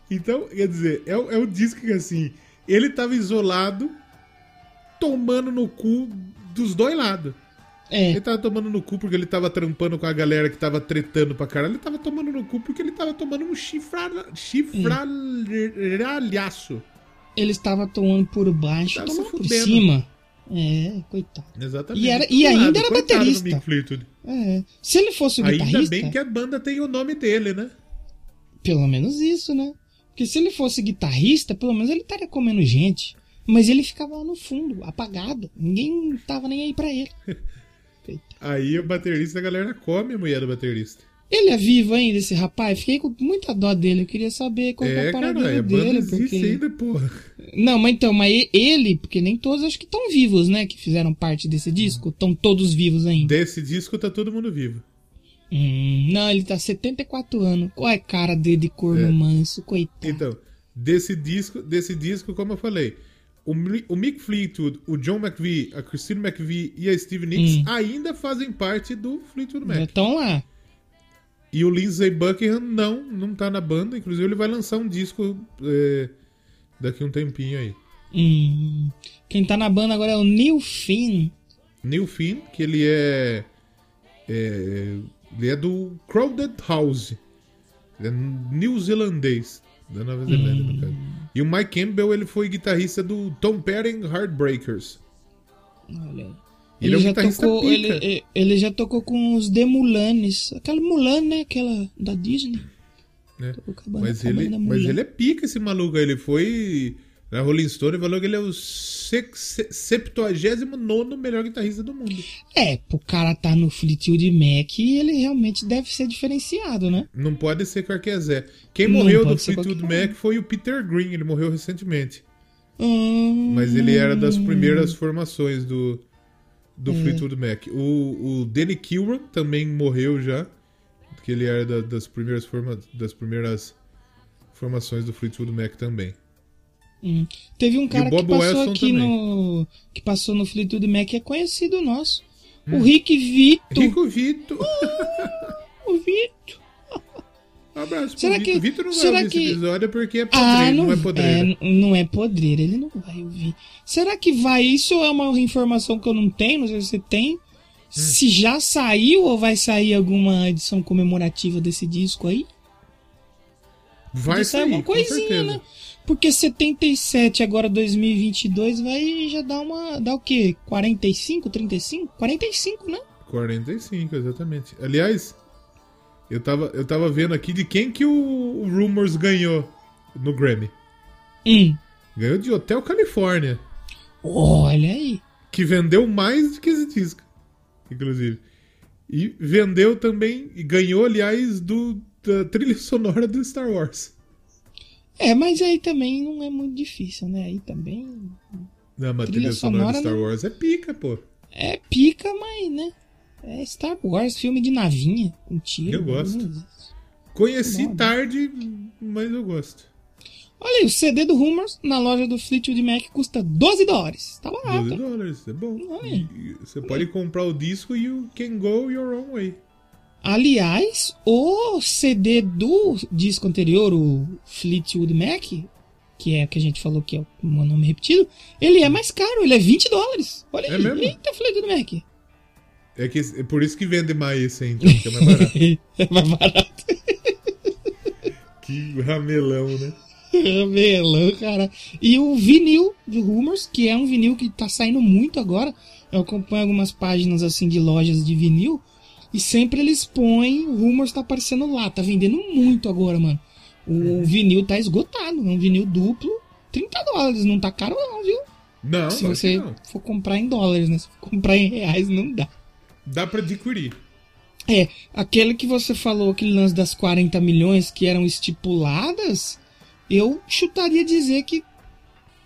Então, quer dizer, é, o- é um disco que assim. Ele tava isolado, tomando no cu dos dois lados. É, Ele tava tomando no cu porque ele tava trampando com a galera que tava tretando pra caralho. Ele tava tomando no cu porque ele tava tomando um chifra, chifralhaço. ele estava tomando por baixo, Tava se tomando por cima. É, coitado. Exatamente. E era- e ainda era baterista. É. Se ele fosse o Ainda guitarrista, bem que a banda tem o nome dele, né? pelo menos isso, né? Porque se ele fosse guitarrista, pelo menos ele estaria comendo gente. Mas ele ficava lá no fundo, apagado. Ninguém tava nem aí pra ele. Aí o baterista, a galera come a mulher do baterista. Ele é vivo ainda, esse rapaz? Fiquei com muita dó dele. Eu queria saber qual é É, o cara, paradeiro a banda dele. Porque... ainda, porra. Não, mas então, mas ele, porque nem todos acho que estão vivos, né? Que fizeram parte desse disco. Estão todos vivos ainda. Desse disco tá todo mundo vivo. Hum, não, ele tá 74 anos. Qual é a cara dele de corno É. manso, coitado. Então, desse disco, desse disco, como eu falei, o, o Mick Fleetwood, o John McVie, a Christine McVie e a Steve Nicks Hum. ainda fazem parte do Fleetwood Mac. estão lá. E o Lindsey Buckingham não, não tá na banda. Inclusive, ele vai lançar um disco é, daqui a um tempinho aí. Hum, quem tá na banda agora é o Neil Finn. Neil Finn, que ele é, é- Ele é do Crowded House. Ele é neozelandês. Da Nova Zelândia, no caso. E o Mike Campbell, ele foi guitarrista do Tom Petty Heartbreakers. Olha aí. Ele Ele, é um já tocou, ele, ele- já tocou com os The Mulanes. Aquela Mulan, né? Aquela da Disney. né? Tocou com a banda- Mas ele, mas ele é pica esse maluco. Ele foi. Na Rolling Stone falou que ele é o sec- se- 79 melhor guitarrista do mundo. É, pro cara tá no Fleetwood Mac, ele realmente deve ser diferenciado, né? Não pode ser qualquer Zé. Quem Não morreu do Fleetwood qualquer um. Mac foi o Peter Green. Ele morreu recentemente. Hum, Mas ele era das primeiras formações do, do É. Fleetwood Mac. O, o Danny Kilran também morreu já. Que ele era da- das, primeiras forma, das primeiras formações do Fleetwood Mac também. Hum. Teve um cara que passou Weston aqui também. no. que passou no Fleetwood Mac que é conhecido nosso. Hum. O Rick Vito. Rico Vito. O Vito. Um abraço Será pro que-. Vitor não vai será ouvir que- esse episódio porque é Ah, podreiro, não, não, é podreiro. é, não é podreiro, ele não vai ouvir. Será que vai? Isso é uma informação que eu não tenho, não sei se você tem. Hum. Se já saiu ou vai sair alguma edição comemorativa desse disco aí? Vai sair com coisinha, né? Porque 77, agora 2022, vai já dar uma. dá o quê? 45, 35? 45, né? 45, exatamente. Aliás, eu tava, eu tava vendo aqui de quem que o, Rumors ganhou no Grammy. Hum. Ganhou de Hotel Califórnia, Olha aí. que vendeu mais do que esse disco, inclusive. E vendeu também, e ganhou, aliás, do, da trilha sonora do Star Wars. É, mas aí também não é muito difícil, né? Aí também Não, mas Trilha trilha sonora sonora Star não- Wars é pica, pô. é pica, mas, né? É Star Wars, filme de navinha, com tiro. Eu gosto. Não existe. Conheci Bom, tarde, mas eu gosto. Olha aí, o CD do Rumors na loja do Fleetwood Mac custa 12 dólares. Tá 12 barato. dólares, é bom. E Você pode comprar o disco e you can go your own way. Aliás, o CD do disco anterior, o Fleetwood Mac, que é o que a gente falou que é o meu nome repetido, ele é mais caro, ele é 20 dólares. Olha É aí, mesmo? eita, Fleetwood Mac. É, que, é por isso que vende mais esse aí, então, que é mais barato. é mais barato. que ramelão, né? Melão, cara. E o vinil do Rumors, que é um vinil que tá saindo muito agora. Eu acompanho algumas páginas assim de lojas de vinil. E sempre eles põem. O Rumors tá aparecendo lá. Tá vendendo muito agora, mano. O vinil tá esgotado. É um vinil duplo. 30 dólares. Não tá caro, não, viu? Não, Se você não. for comprar em dólares, né? Se for comprar em reais, não dá. Dá pra adquirir. É, aquele que você falou, aquele lance das 40 milhões que eram estipuladas, eu chutaria dizer que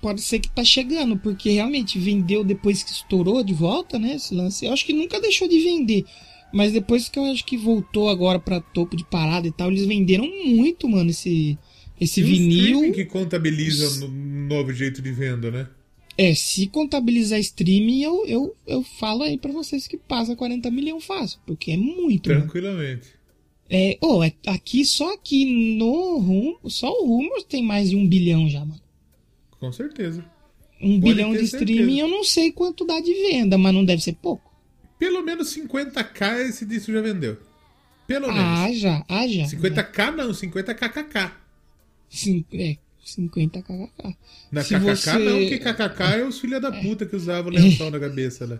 pode ser que tá chegando, porque realmente vendeu depois que estourou de volta, né? Esse lance. Eu acho que nunca deixou de vender. Mas depois que eu acho que voltou agora pra topo de parada e tal, eles venderam muito, mano, esse, esse E vinil. streaming que contabiliza no novo jeito de venda, né? É, se contabilizar streaming, eu, eu, eu falo aí pra vocês que passa 40 milhões fácil, porque é muito, mano. Tranquilamente. É, oh, é, aqui, só aqui no Rumo, só o Rumors tem mais de um bilhão já, mano. Com certeza. Um Pode bilhão de streaming certeza. eu não sei quanto dá de venda, mas não deve ser pouco. Pelo menos 50k esse disco já vendeu. Pelo menos. Ah, já, ah, já. 50k não, 50kkk. Cin- é, 50 kkk. Na Se kkk você- não, porque kkk é os filha da puta que usavam o lençol na cabeça, né?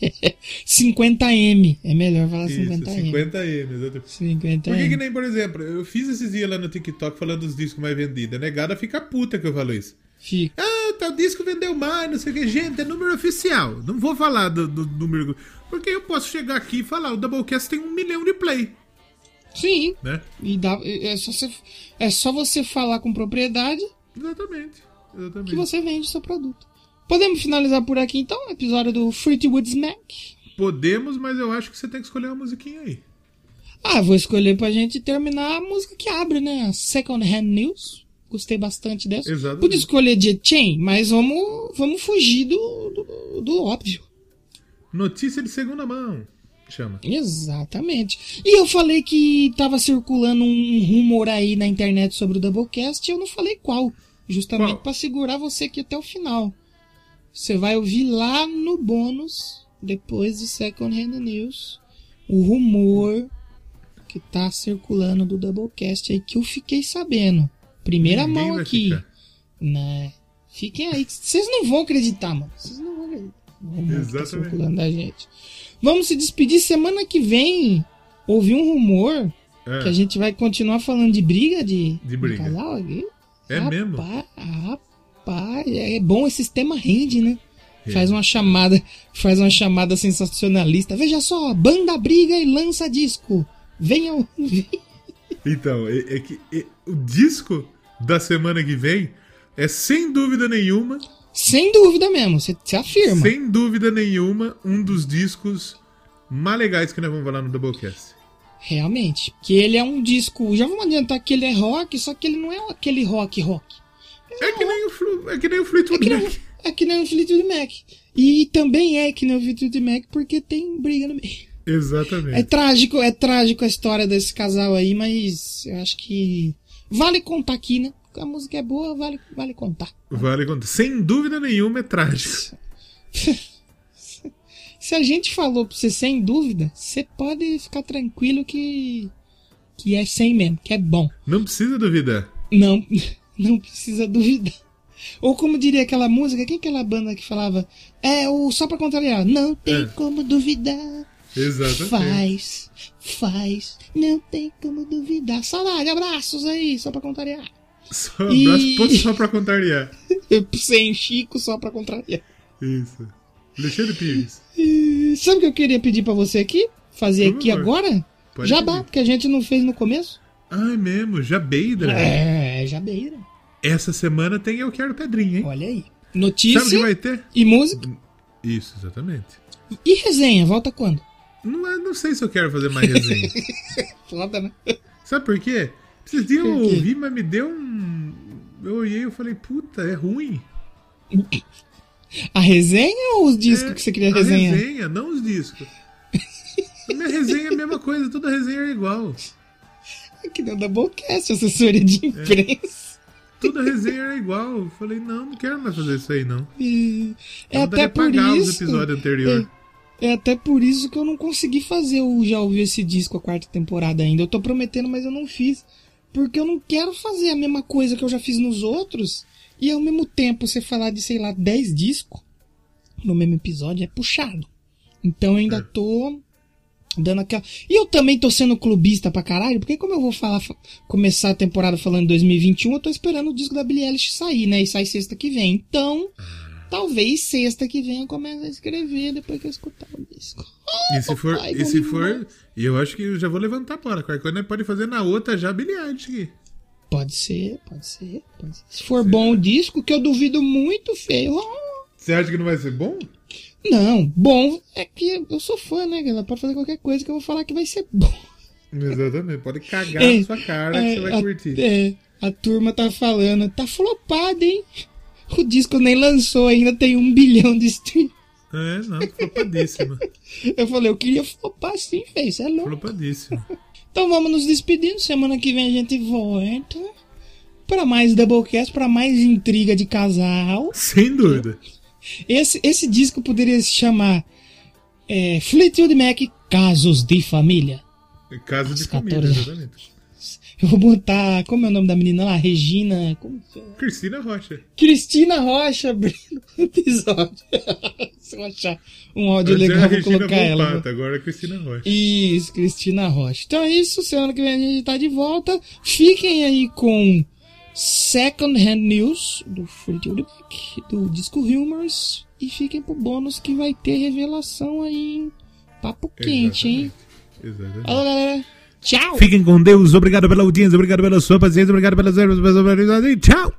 50M, é melhor falar Isso, 50M. 50M, exatamente. 50M. Por que, que nem, por exemplo, eu fiz esses dias lá no TikTok falando dos discos mais vendidos. A negada fica puta que eu falo isso. Fica. Ah, tal disco vendeu mais, não sei o que. Gente, é número oficial. Não vou falar do, do número. Porque eu posso chegar aqui e falar, o Doublecast tem um milhão de play, Sim, né? e dá, é, só você, é só você falar com propriedade Exatamente. Exatamente. que você vende seu produto. Podemos finalizar por aqui então, o episódio do Fleetwood Mac. Podemos, mas eu acho que você tem que escolher uma musiquinha aí. Ah, vou escolher pra gente terminar a música que abre, né? Second Hand News. Gostei bastante dessa. Exatamente. Podia escolher Jet Chain, mas vamos, vamos fugir do, do, do óbvio. Notícia de segunda mão. Chama. Exatamente. E eu falei que tava circulando um rumor aí na internet sobre o Doublecast e eu não falei qual. Justamente pra segurar você aqui até o final. Você vai ouvir lá no bônus, depois do Second Hand News, o rumor que tá circulando do Doublecast aí que eu fiquei sabendo. Primeira Ninguém mão aqui. ficar. Né? Fiquem aí. Vocês não vão acreditar, mano. Vocês não vão acreditar. Tá Exatamente. da gente. Vamos se despedir semana que vem. Ouvi um rumor É. que a gente vai continuar falando de briga de, De briga. casal aqui. É mesmo? Rapaz, é bom esse sistema rende, né? Faz uma chamada, faz uma chamada sensacionalista. Veja só, banda briga e lança disco. Venha ouvir. Então, é, é que é, o disco da semana que vem é sem dúvida nenhuma, Sem dúvida mesmo, você afirma. sem dúvida nenhuma, um dos discos mais legais que nós vamos falar no Doublecast. Realmente. Que ele é um disco. Já vamos adiantar que ele é rock, só que ele não é aquele rock rock. É que nem o, Flu- é que nem o É Fleetwood nem, Mac. é que nem o Fleetwood Mac. E também é que nem o Fleetwood Mac porque tem briga no meio. É Exatamente. trágico, é trágico a história desse casal aí, mas eu acho que vale contar aqui, né? A música é boa, vale, vale contar. Vale contar. Sem dúvida nenhuma é trágico. Se a gente falou pra você sem dúvida, você pode ficar tranquilo que que é sem mesmo, que é bom. Não precisa duvidar. Não, não precisa duvidar. Ou como diria aquela música, quem é aquela banda que falava? É o só pra contrariar. Não tem É. como duvidar. Exatamente. Faz, faz, não tem como duvidar. Saudade, abraços aí, só pra contrariar. Só E- abraço ponto só pra contrariar. Sem Chico, só pra contrariar. Isso. Alexandre Pires. E sabe o que eu queria pedir pra você aqui? Fazer Por aqui favor. agora? Pode Jabá, pedir. porque a gente não fez no começo. Ah, é mesmo, Jabeira. É, jabeira. Essa semana tem Eu Quero Pedrinha, hein? Olha aí. Sabe o que Notícia vai ter? e música. Isso, exatamente. E resenha, volta quando? Não, é- não sei se eu quero fazer mais resenha. Foda, né? Sabe por quê? Esses dias eu ouvi, mas me deu um. Eu olhei e falei, puta, é ruim. A resenha ou os discos É, que você queria a resenhar? resenha, não os discos. A minha resenha é a mesma coisa, toda resenha é igual. Que nem o Doublecast, assessoria de É. imprensa. Toda resenha era igual. Eu falei, não, não quero mais fazer isso aí, não. É Eu até por isso. episódios anteriores. É, até por isso que eu não consegui fazer o Já Ouviu Esse Disco, a quarta temporada ainda. Eu tô prometendo, mas eu não fiz. Porque eu não quero fazer a mesma coisa que eu já fiz nos outros. E ao mesmo tempo você falar de, sei lá, 10 discos no mesmo episódio é puxado. Então eu ainda É. tô dando aquela. E eu também tô sendo clubista pra caralho, porque como eu vou falar, fa- começar a temporada falando 2021, eu tô esperando o disco da Billie Eilish sair, né? E sai sexta que vem. Então, talvez sexta que vem eu comece a escrever depois que eu escutar o disco. E se for, papai, e se for, e eu acho que eu já vou levantar a bola. Qualquer coisa nós pode fazer na outra já bilhete aqui. Pode ser, pode ser, pode ser. Se for bom o disco, que eu duvido muito, feio. Você acha que não vai ser bom? Não, bom é que eu sou fã, né, galera? Pode fazer qualquer coisa que eu vou falar que vai ser bom. Exatamente, pode cagar É, na sua cara que É, você vai a, curtir. é, a turma tá falando, tá flopado, hein? O disco nem lançou ainda, tem um bilhão de streams. É, não, flopadíssima. Eu falei, eu queria flopar sim, feio, isso é louco. Flopadíssima. Então vamos nos despedindo. Semana que vem a gente volta para mais Doublecast, para mais intriga de casal. Sem dúvida. Esse, esse disco poderia se chamar é, Fleetwood Mac Casos de Família. Casa de Os família, 14. exatamente. Eu vou botar. Como é o nome da menina lá? Regina. Como que é? Cristina Rocha. Cristina Rocha abrindo o episódio. Se eu achar um áudio Antes legal, vou colocar ela. Agora é Cristina Rocha. Isso, Cristina Rocha. Então é isso, semana que vem a gente tá de volta. Fiquem aí com Second Hand News do Mac, do Disco Rumors. E fiquem pro bônus que vai ter revelação aí, hein? Papo quente, hein? Exatamente. Falou, galera. Tchau! Fiquem com Deus, obrigado pela audiência, obrigado pela sua paciência, obrigado pelas. Tchau!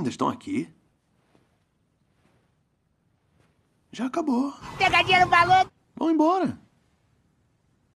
Ainda estão aqui? Já acabou. Pegadinha no balão.